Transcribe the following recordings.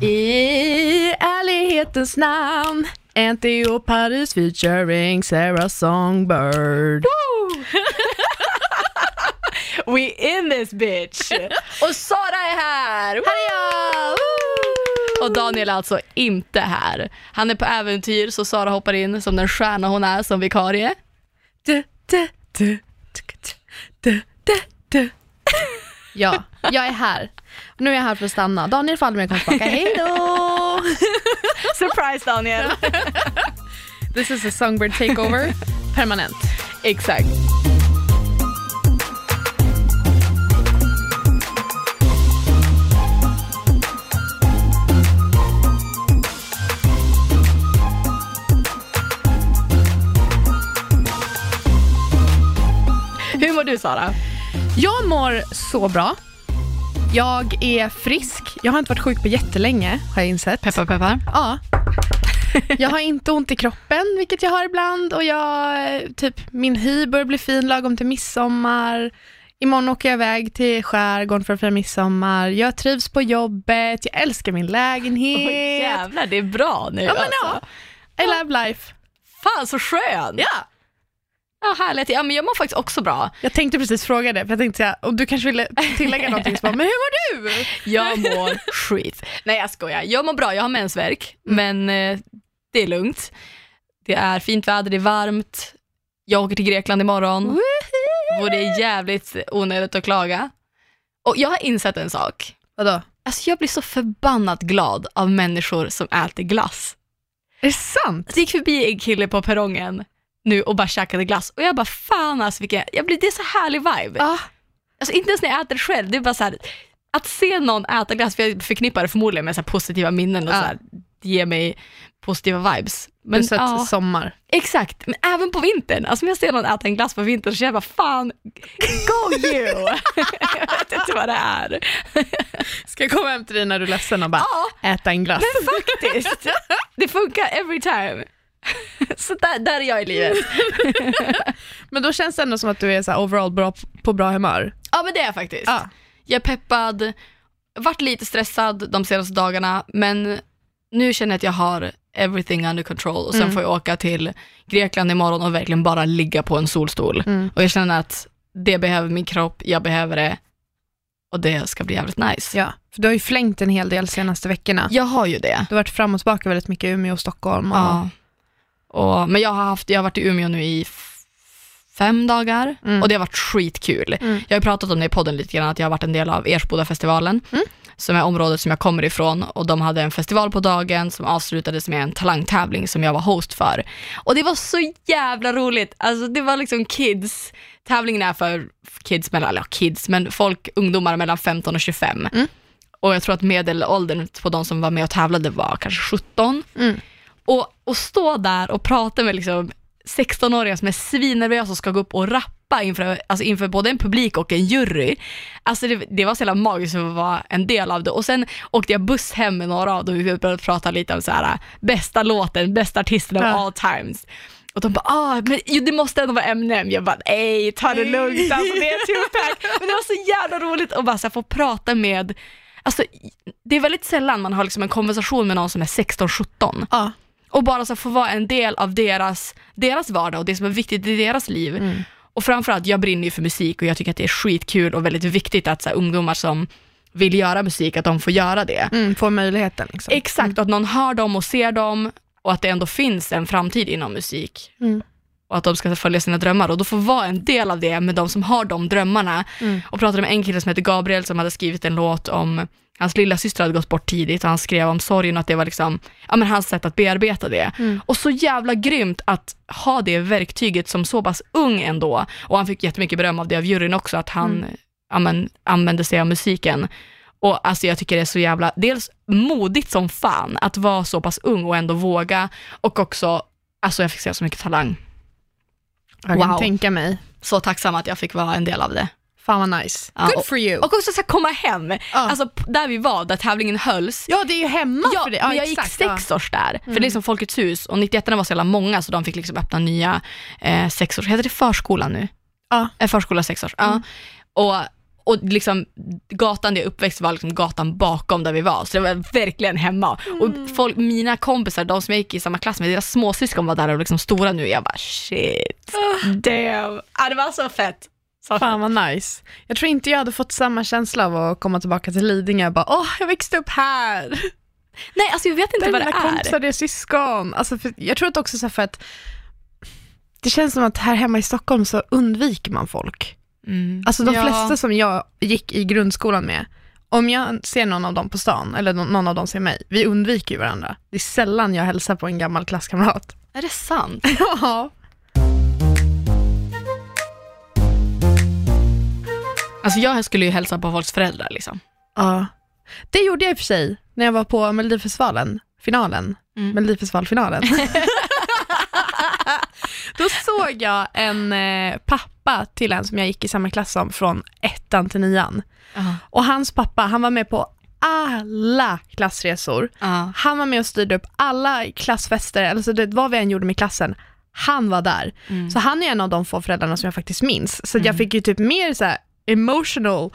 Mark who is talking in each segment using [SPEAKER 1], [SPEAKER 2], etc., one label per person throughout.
[SPEAKER 1] I ärlighetens namn, Antio Paris featuring Sarah Songbird.
[SPEAKER 2] We in this bitch! Och Sara är här!
[SPEAKER 1] Här är jag!
[SPEAKER 2] Och Daniel är alltså inte här. Han är på äventyr så Sara hoppar in som den stjärna hon är som vikarie.
[SPEAKER 1] Du, du, du. Ja, jag är här. Nu är jag här för att stanna. Daniel Falmer kommer tillbaka. Hej då!
[SPEAKER 2] Surprise Daniel!
[SPEAKER 1] This is a Songbird takeover. Permanent.
[SPEAKER 2] Exakt. Hur mår du Sara?
[SPEAKER 1] Jag mår så bra. Jag är frisk. Jag har inte varit sjuk på jättelänge, har jag insett.
[SPEAKER 2] Peppar peppar.
[SPEAKER 1] Ja. Jag har inte ont i kroppen, vilket jag har ibland. Och jag, typ, min hy börjar bli fin lagom till midsommar. Imorgon åker jag iväg till skärgården för att fira midsommar. Jag trivs på jobbet, jag älskar min lägenhet.
[SPEAKER 2] Oj jävlar, det är bra nu
[SPEAKER 1] ja, men
[SPEAKER 2] alltså.
[SPEAKER 1] ja. I love life.
[SPEAKER 2] Fan så skön!
[SPEAKER 1] Ja.
[SPEAKER 2] Ja, härligt. Ja, men jag mår faktiskt också bra.
[SPEAKER 1] Jag tänkte precis fråga det, för jag tänkte säga, om du kanske ville tillägga någonting, så bara, men hur mår du?
[SPEAKER 2] Jag mår skit. Nej jag skojar. Jag mår bra, jag har mensvärk, men eh, det är lugnt. Det är fint väder, det är varmt. Jag åker till Grekland imorgon. Vore jävligt onödigt att klaga. Och jag har insett en sak.
[SPEAKER 1] Vadå?
[SPEAKER 2] Alltså jag blir så förbannat glad av människor som äter glass.
[SPEAKER 1] Är det sant?
[SPEAKER 2] Jag gick förbi en kille på perrongen nu och bara käkade glass och jag bara fan alltså vilken, jag blir, det är så härlig vibe.
[SPEAKER 1] Ja.
[SPEAKER 2] Alltså inte ens när jag äter själv, det är bara så här, att se någon äta glass, för jag förknippar det förmodligen med så positiva minnen och
[SPEAKER 1] Ja.
[SPEAKER 2] så här, det ger mig positiva vibes. Men,
[SPEAKER 1] så att
[SPEAKER 2] ja,
[SPEAKER 1] sommar.
[SPEAKER 2] exakt, men även på vintern, alltså om jag ser någon äta en glass på vintern så känner jag bara fan, go you! jag vet inte vad det är.
[SPEAKER 1] Ska jag komma hem till dig när du är ledsen och bara
[SPEAKER 2] Ja,
[SPEAKER 1] äta en glass?
[SPEAKER 2] men faktiskt, det funkar every time. Så där, där är jag i livet.
[SPEAKER 1] Men då känns det ändå som att du är så overall bra, på bra humör.
[SPEAKER 2] Ja men det är jag faktiskt.
[SPEAKER 1] Ja.
[SPEAKER 2] Jag är peppad, varit lite stressad de senaste dagarna, men nu känner jag att jag har everything under control och sen
[SPEAKER 1] Mm.
[SPEAKER 2] får jag åka till Grekland imorgon och verkligen bara ligga på en solstol.
[SPEAKER 1] Mm.
[SPEAKER 2] Och jag känner att det behöver min kropp, jag behöver det och det ska bli jävligt nice.
[SPEAKER 1] Ja, för du har ju flängt en hel del senaste veckorna.
[SPEAKER 2] Jag har ju det.
[SPEAKER 1] Du har varit fram och tillbaka väldigt mycket i Umeå och Stockholm. Och,
[SPEAKER 2] Ja. Och, men jag har, haft, jag har varit i Umeå nu i fem dagar
[SPEAKER 1] Mm.
[SPEAKER 2] och det har varit skitkul.
[SPEAKER 1] Mm.
[SPEAKER 2] Jag har pratat om det i podden lite grann, att jag har varit en del av Ersbodafestivalen,
[SPEAKER 1] Mm.
[SPEAKER 2] som är området som jag kommer ifrån och de hade en festival på dagen som avslutades med en talangtävling som jag var host för. Och det var så jävla roligt, alltså det var liksom kids, tävlingen är för kids mellan, eller kids, men folk, ungdomar mellan 15 och 25.
[SPEAKER 1] Mm.
[SPEAKER 2] Och jag tror att medelåldern på de som var med och tävlade var kanske 17. Och, och stå där och prata med liksom 16-åringar som är svinnervösa och ska gå upp och rappa inför, alltså inför både en publik och en jury. Alltså det, det var så jävla magiskt att vara en del av det. Och sen åkte jag buss hem med några av dem och vi började prata lite om så här, bästa låten, bästa artisten of all times. Och de bara, ah, men ju, det måste ändå vara Eminem. Jag bara, nej, ta det lugnt, alltså det är Tupac. Men det var så jävla roligt att bara så här, få prata med, alltså det är väldigt sällan man har liksom en konversation med någon som är 16-17
[SPEAKER 1] Ja.
[SPEAKER 2] Och bara så få vara en del av deras, deras vardag och det som är viktigt i deras liv.
[SPEAKER 1] Mm.
[SPEAKER 2] Och framförallt, jag brinner ju för musik och jag tycker att det är skitkul och väldigt viktigt att så här, ungdomar som vill göra musik, att de får göra det.
[SPEAKER 1] Mm, får möjligheten liksom.
[SPEAKER 2] Exakt, och att någon hör dem och ser dem och att det ändå finns en framtid inom musik.
[SPEAKER 1] Mm.
[SPEAKER 2] Och att de ska följa sina drömmar och då få vara en del av det med de som har de drömmarna.
[SPEAKER 1] Mm.
[SPEAKER 2] Och pratade med en kille som heter Gabriel som hade skrivit en låt om Hans lilla syster hade gått bort tidigt och han skrev om sorgen och att det var liksom, ja, men hans sätt att bearbeta det.
[SPEAKER 1] Mm.
[SPEAKER 2] Och så jävla grymt att ha det verktyget som så pass ung ändå. Och han fick jättemycket beröm av det av juryn också, att han
[SPEAKER 1] Mm.
[SPEAKER 2] ja, men, använde sig av musiken. Och alltså jag tycker det är så jävla, dels modigt som fan att vara så pass ung och ändå våga och också, alltså jag fick se så mycket talang.
[SPEAKER 1] Jag kan
[SPEAKER 2] Wow.
[SPEAKER 1] tänka mig.
[SPEAKER 2] Så tacksam att jag fick vara en del av det.
[SPEAKER 1] Fan vad nice.
[SPEAKER 2] Ja,
[SPEAKER 1] Good for you.
[SPEAKER 2] Och också så här, komma hem,
[SPEAKER 1] Ja.
[SPEAKER 2] alltså där vi var, där tävlingen hölls.
[SPEAKER 1] ja, det är ju hemma
[SPEAKER 2] Ja,
[SPEAKER 1] för det.
[SPEAKER 2] men jag
[SPEAKER 1] exakt,
[SPEAKER 2] gick sex års där, för
[SPEAKER 1] Mm.
[SPEAKER 2] det är som Folkets hus och 91 var så jävla många så de fick liksom öppna nya eh, sexårs, heter det förskola nu?
[SPEAKER 1] Ja.
[SPEAKER 2] Eh, förskola sexårs, ja.
[SPEAKER 1] Mm.
[SPEAKER 2] Och, och liksom gatan där jag uppväxt var liksom gatan bakom där vi var, så det var verkligen hemma. Och folk, mina kompisar, de som jag gick i samma klass med, deras småsyskon var där och liksom stora nu. Jag bara shit, damn. Ah, det var så fett. Så
[SPEAKER 1] Fan vad nice. Jag tror inte jag hade fått samma känsla av att komma tillbaka till Lidingö och bara åh, jag växte upp här.
[SPEAKER 2] Nej, alltså jag vet inte
[SPEAKER 1] Där
[SPEAKER 2] vad det är.
[SPEAKER 1] kompisar, det är syskon. Alltså för, jag tror att också så för att det känns som att här hemma i Stockholm så undviker man folk.
[SPEAKER 2] Mm.
[SPEAKER 1] Alltså de
[SPEAKER 2] Ja.
[SPEAKER 1] flesta som jag gick i grundskolan med, om jag ser någon av dem på stan, eller nå- någon av dem ser mig, vi undviker ju varandra. Det är sällan jag hälsar på en gammal klasskamrat.
[SPEAKER 2] Är det sant?
[SPEAKER 1] Ja.
[SPEAKER 2] Alltså jag skulle ju hälsa på folks föräldrar liksom.
[SPEAKER 1] ja. Det gjorde jag i och för sig när jag var på Melodifestivalen, finalen.
[SPEAKER 2] Mm.
[SPEAKER 1] Melodifestivalfinalen. Då såg jag en eh, pappa till en som jag gick i samma klass som från ettan till nian.
[SPEAKER 2] Ja.
[SPEAKER 1] Och hans pappa, han var med på alla klassresor.
[SPEAKER 2] Ja.
[SPEAKER 1] Han var med och styrde upp alla klassfester, alltså det, vad vi än gjorde med klassen, han var där.
[SPEAKER 2] Mm.
[SPEAKER 1] Så han är en av de få föräldrarna som jag faktiskt minns. Så jag fick ju typ mer så här emotional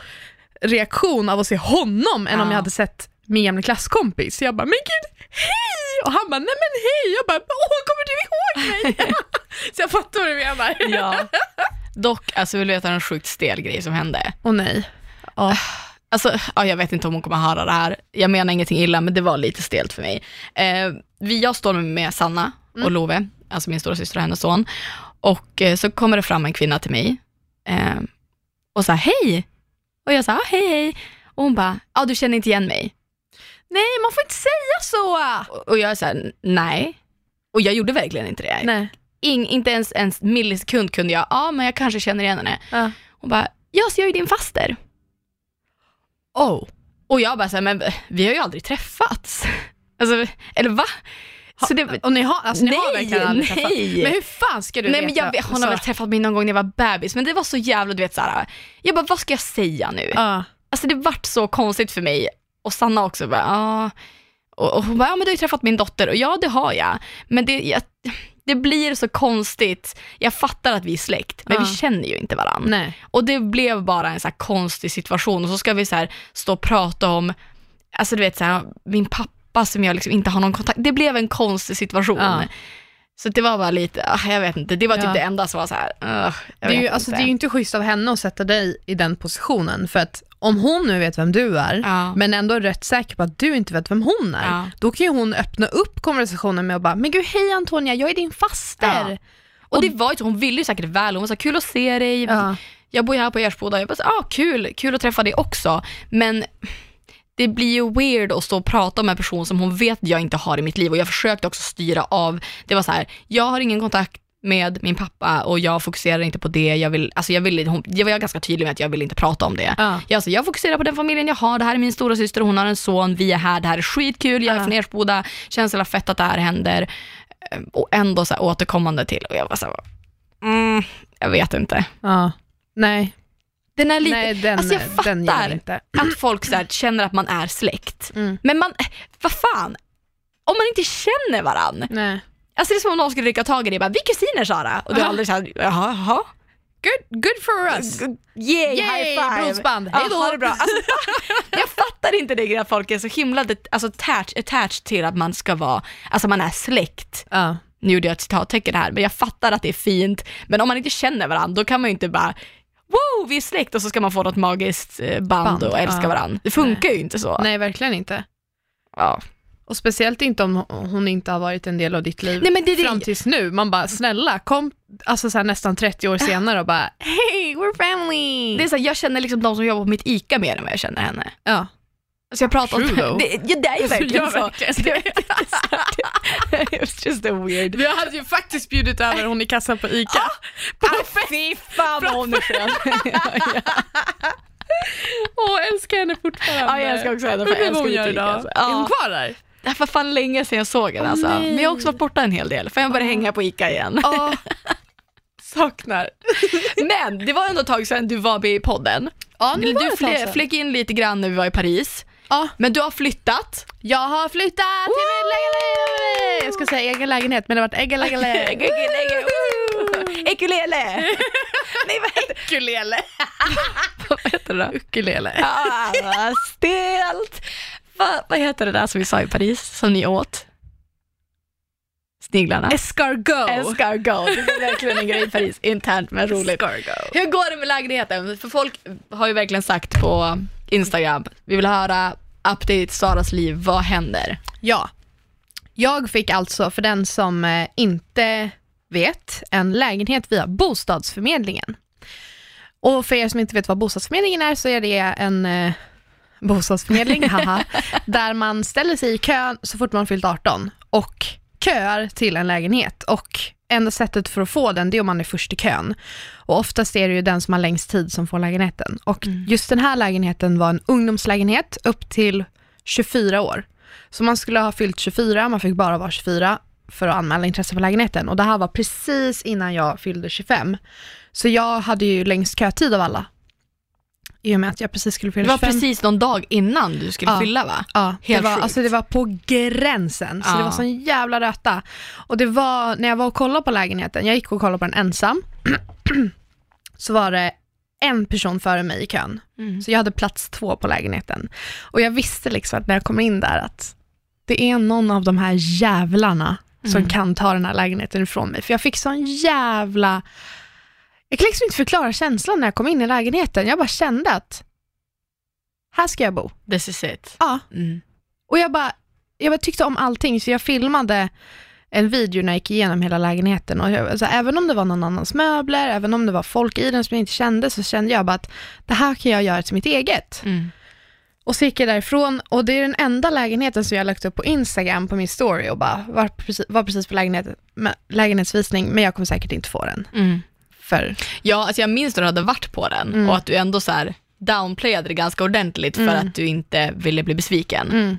[SPEAKER 1] reaktion av att se honom än om
[SPEAKER 2] Ja.
[SPEAKER 1] jag hade sett min gamla klasskompis. Så jag bara, men gud, hej! Och han bara, nej men hej! Jag bara, åh, kommer du ihåg mig? så jag fattar vad du menar.
[SPEAKER 2] ja. Dock, alltså vill du veta en sjukt stel grej som hände?
[SPEAKER 1] Åh nej. Ja.
[SPEAKER 2] Alltså, ja, jag vet inte om hon kommer höra det här. Jag menar ingenting illa, men det var lite stelt för mig. Eh, vi, jag står med Sanna och Love, alltså min stora syster och hennes son. Och eh, så kommer det fram en kvinna till mig eh, och sa hej. Och jag sa ah, hej hej. Och hon bara, ja du känner inte igen mig.
[SPEAKER 1] Nej, man får inte säga så!
[SPEAKER 2] Och- Och jag sa nej. Och jag gjorde verkligen inte det.
[SPEAKER 1] Nej.
[SPEAKER 2] In, inte ens en millisekund kunde jag, ja men jag kanske känner igen henne.
[SPEAKER 1] Ja.
[SPEAKER 2] Hon bara, ja så jag är din faster.
[SPEAKER 1] Oh.
[SPEAKER 2] Och jag bara så här, men vi har ju aldrig träffats. Alltså, eller va? Så det,
[SPEAKER 1] Och ni har, alltså, ni har
[SPEAKER 2] Nej,
[SPEAKER 1] verkligen aldrig
[SPEAKER 2] nej.
[SPEAKER 1] Men hur fan ska du
[SPEAKER 2] nej
[SPEAKER 1] veta?
[SPEAKER 2] men jag, hon har väl träffat mig någon gång när jag var bebis, men det var så jävla, du vet såhär, jag bara vad ska jag säga nu?
[SPEAKER 1] Ja.
[SPEAKER 2] Alltså det vart så konstigt för mig. Och Sanna också bara, ja. Och, och hon bara, ja men du har ju träffat min dotter, och ja det har jag. Men det, jag, det blir så konstigt. Jag fattar att vi är släkt, men
[SPEAKER 1] Ja.
[SPEAKER 2] vi känner ju inte varandra.
[SPEAKER 1] Nej.
[SPEAKER 2] Och det blev bara en så konstig situation och så ska vi så stå och prata om, alltså du vet så här, min pappa som jag liksom inte har någon kontakt, det blev en konstig situation.
[SPEAKER 1] Ja.
[SPEAKER 2] Så det var bara lite, ah, jag vet inte, det var typ
[SPEAKER 1] Ja.
[SPEAKER 2] det enda som var så här, uh,
[SPEAKER 1] Det är, ju, alltså, det är ju inte schysst av henne att sätta dig i den positionen, för att om hon nu vet vem du är,
[SPEAKER 2] Ja.
[SPEAKER 1] men ändå är rätt säker på att du inte vet vem hon är,
[SPEAKER 2] Ja.
[SPEAKER 1] då kan ju hon öppna upp konversationen med att bara, men gud hej Antonia, jag är din faster.
[SPEAKER 2] Ja. Och det var ju så, hon ville ju säkert väl, hon var så här, kul att se dig,
[SPEAKER 1] Ja.
[SPEAKER 2] jag bor ju här på Ersboda, jag bara ah, kul, kul att träffa dig också, men det blir ju weird att stå och prata med en person som hon vet jag inte har i mitt liv och jag försökte också styra av, det var så här, jag har ingen kontakt med min pappa och jag fokuserar inte på det, jag vill, alltså jag vill, hon, jag var ganska tydlig med att jag vill inte prata om det.
[SPEAKER 1] Ja.
[SPEAKER 2] Jag, alltså, jag fokuserar på den familjen jag har, det här är min stora syster, hon har en son, vi är här, det här är skitkul, jag är
[SPEAKER 1] Ja.
[SPEAKER 2] från Ersboda, känns jävla fett att det här händer. Eh, Och ändå så här återkommande till, och jag var så här, mm, jag vet inte.
[SPEAKER 1] Ja. Nej,
[SPEAKER 2] Den är lite,
[SPEAKER 1] Nej den,
[SPEAKER 2] alltså jag fattar att folk så här känner att man är släkt.
[SPEAKER 1] Mm.
[SPEAKER 2] Men man, vad fan, om man inte känner varann.
[SPEAKER 1] Nej.
[SPEAKER 2] Alltså det är som om någon skulle rycka tag i dig och bara, vi är kusiner Sara. Och du
[SPEAKER 1] Ja.
[SPEAKER 2] aldrig såhär, jaha, jaha.
[SPEAKER 1] Good, good for us.
[SPEAKER 2] Yay,
[SPEAKER 1] Yay,
[SPEAKER 2] high five.
[SPEAKER 1] blodsband.
[SPEAKER 2] Ja,
[SPEAKER 1] Hej då.
[SPEAKER 2] ha det bra. Alltså, jag fattar inte det att folk är så himla alltså, attached, attached till att man ska vara, alltså man är släkt.
[SPEAKER 1] Ja.
[SPEAKER 2] Nu gjorde jag ett citattecken här, men jag fattar att det är fint. Men om man inte känner varandra, då kan man ju inte bara Wow, vi är släkt och så ska man få något magiskt eh, band,
[SPEAKER 1] Band,
[SPEAKER 2] och älska
[SPEAKER 1] ja.
[SPEAKER 2] varandra. Det funkar ju inte så.
[SPEAKER 1] Nej, verkligen inte.
[SPEAKER 2] Ja.
[SPEAKER 1] Och speciellt inte om hon inte har varit en del av ditt liv
[SPEAKER 2] Nej, men det-
[SPEAKER 1] fram tills nu. Man bara, snälla, kom alltså så här, nästan 30 år senare och bara, hey, we're family.
[SPEAKER 2] Det är så här, jag känner liksom de som jobbar på mitt ICA mer än vad jag känner henne.
[SPEAKER 1] ja.
[SPEAKER 2] Alltså jag pratar
[SPEAKER 1] True
[SPEAKER 2] om det, ja, det är ju verkligen
[SPEAKER 1] Ja,
[SPEAKER 2] så.
[SPEAKER 1] verkligen.
[SPEAKER 2] Was just a weird.
[SPEAKER 1] Vi hade ju faktiskt bjudit över hon i kassan på ICA. på
[SPEAKER 2] Ah, fy fan vad hon är skön.
[SPEAKER 1] Åh, älskar henne fortfarande.
[SPEAKER 2] Ja, jag älskar också henne,
[SPEAKER 1] vad hon gör idag.
[SPEAKER 2] alltså.
[SPEAKER 1] Är hon
[SPEAKER 2] Ja.
[SPEAKER 1] kvar där?
[SPEAKER 2] Det var fan länge sedan jag såg henne alltså.
[SPEAKER 1] nej.
[SPEAKER 2] Men jag har också varit borta en hel del, för jag började hänga på ICA igen.
[SPEAKER 1] Ja. Saknar.
[SPEAKER 2] Men det var ändå ett tag sedan du var med i podden.
[SPEAKER 1] Ja,
[SPEAKER 2] Du flög in lite grann när vi var i Paris.
[SPEAKER 1] Ja.
[SPEAKER 2] Men du har flyttat.
[SPEAKER 1] Jag har flyttat till min lägenhet. Jag ska säga egen lägenhet, men det har varit egen lägenhet.
[SPEAKER 2] Ukulele! Nej, vad heter,
[SPEAKER 1] Ukulele.
[SPEAKER 2] vad heter det då?
[SPEAKER 1] Ukulele.
[SPEAKER 2] Ah, vad stelt. Va, vad heter det där som vi sa i Paris, som ni åt? Sniglarna?
[SPEAKER 1] Escargot.
[SPEAKER 2] Escargot. Det är verkligen en grej i Paris, internt men roligt.
[SPEAKER 1] Escargot.
[SPEAKER 2] Hur går det med lägenheten? För folk har ju verkligen sagt på Instagram, vi vill höra update Saras liv, vad händer?
[SPEAKER 1] Ja. Jag fick alltså, för den som eh, inte vet, en lägenhet via bostadsförmedlingen. Och för er som inte vet vad bostadsförmedlingen är så är det en eh, bostadsförmedling, haha, där man ställer sig i kön så fort man fyllt 18 och köar till en lägenhet. Och enda sättet för att få den det är om man är först i kön. Och oftast är det ju den som har längst tid som får lägenheten. Och just den här lägenheten var en ungdomslägenhet upp till 24 år. Så man skulle ha fyllt 24, man fick bara vara 24 för att anmäla intresse för lägenheten. Och det här var precis innan jag fyllde 25. Så jag hade ju längst kötid av alla. I och med att jag precis skulle fylla
[SPEAKER 2] Det var
[SPEAKER 1] 25.
[SPEAKER 2] precis någon dag innan du skulle
[SPEAKER 1] Ja.
[SPEAKER 2] fylla va?
[SPEAKER 1] Ja, det
[SPEAKER 2] Helt
[SPEAKER 1] var,
[SPEAKER 2] sjukt.
[SPEAKER 1] alltså det var på gränsen. Så
[SPEAKER 2] Ja.
[SPEAKER 1] det var sån jävla röta. Och det var, när jag var och kollade på lägenheten, jag gick och kollade på den ensam, så var det en person före mig i kön.
[SPEAKER 2] Mm.
[SPEAKER 1] Så jag hade plats två på lägenheten. Och jag visste liksom att när jag kom in där att det är någon av de här jävlarna som
[SPEAKER 2] Mm.
[SPEAKER 1] kan ta den här lägenheten ifrån mig. För jag fick sån jävla... Jag kan liksom inte förklara känslan när jag kom in i lägenheten. Jag bara kände att här ska jag bo.
[SPEAKER 2] This is it.
[SPEAKER 1] Ja,
[SPEAKER 2] Mm.
[SPEAKER 1] och jag bara, jag bara tyckte om allting, så jag filmade en video när jag gick igenom hela lägenheten. Och jag, alltså, även om det var någon annans möbler, även om det var folk i den som jag inte kände, så kände jag bara att det här kan jag göra till mitt eget.
[SPEAKER 2] Mm.
[SPEAKER 1] Och så gick jag därifrån och det är den enda lägenheten som jag lagt upp på Instagram på min story och bara var precis, var precis på lägenhet, lägenhetsvisning, men jag kommer säkert inte få den.
[SPEAKER 2] Mm.
[SPEAKER 1] För,
[SPEAKER 2] Ja, alltså jag minns när du hade varit på den
[SPEAKER 1] Mm.
[SPEAKER 2] och att du ändå så här downplayade det ganska ordentligt för
[SPEAKER 1] Mm.
[SPEAKER 2] att du inte ville bli besviken.
[SPEAKER 1] mm,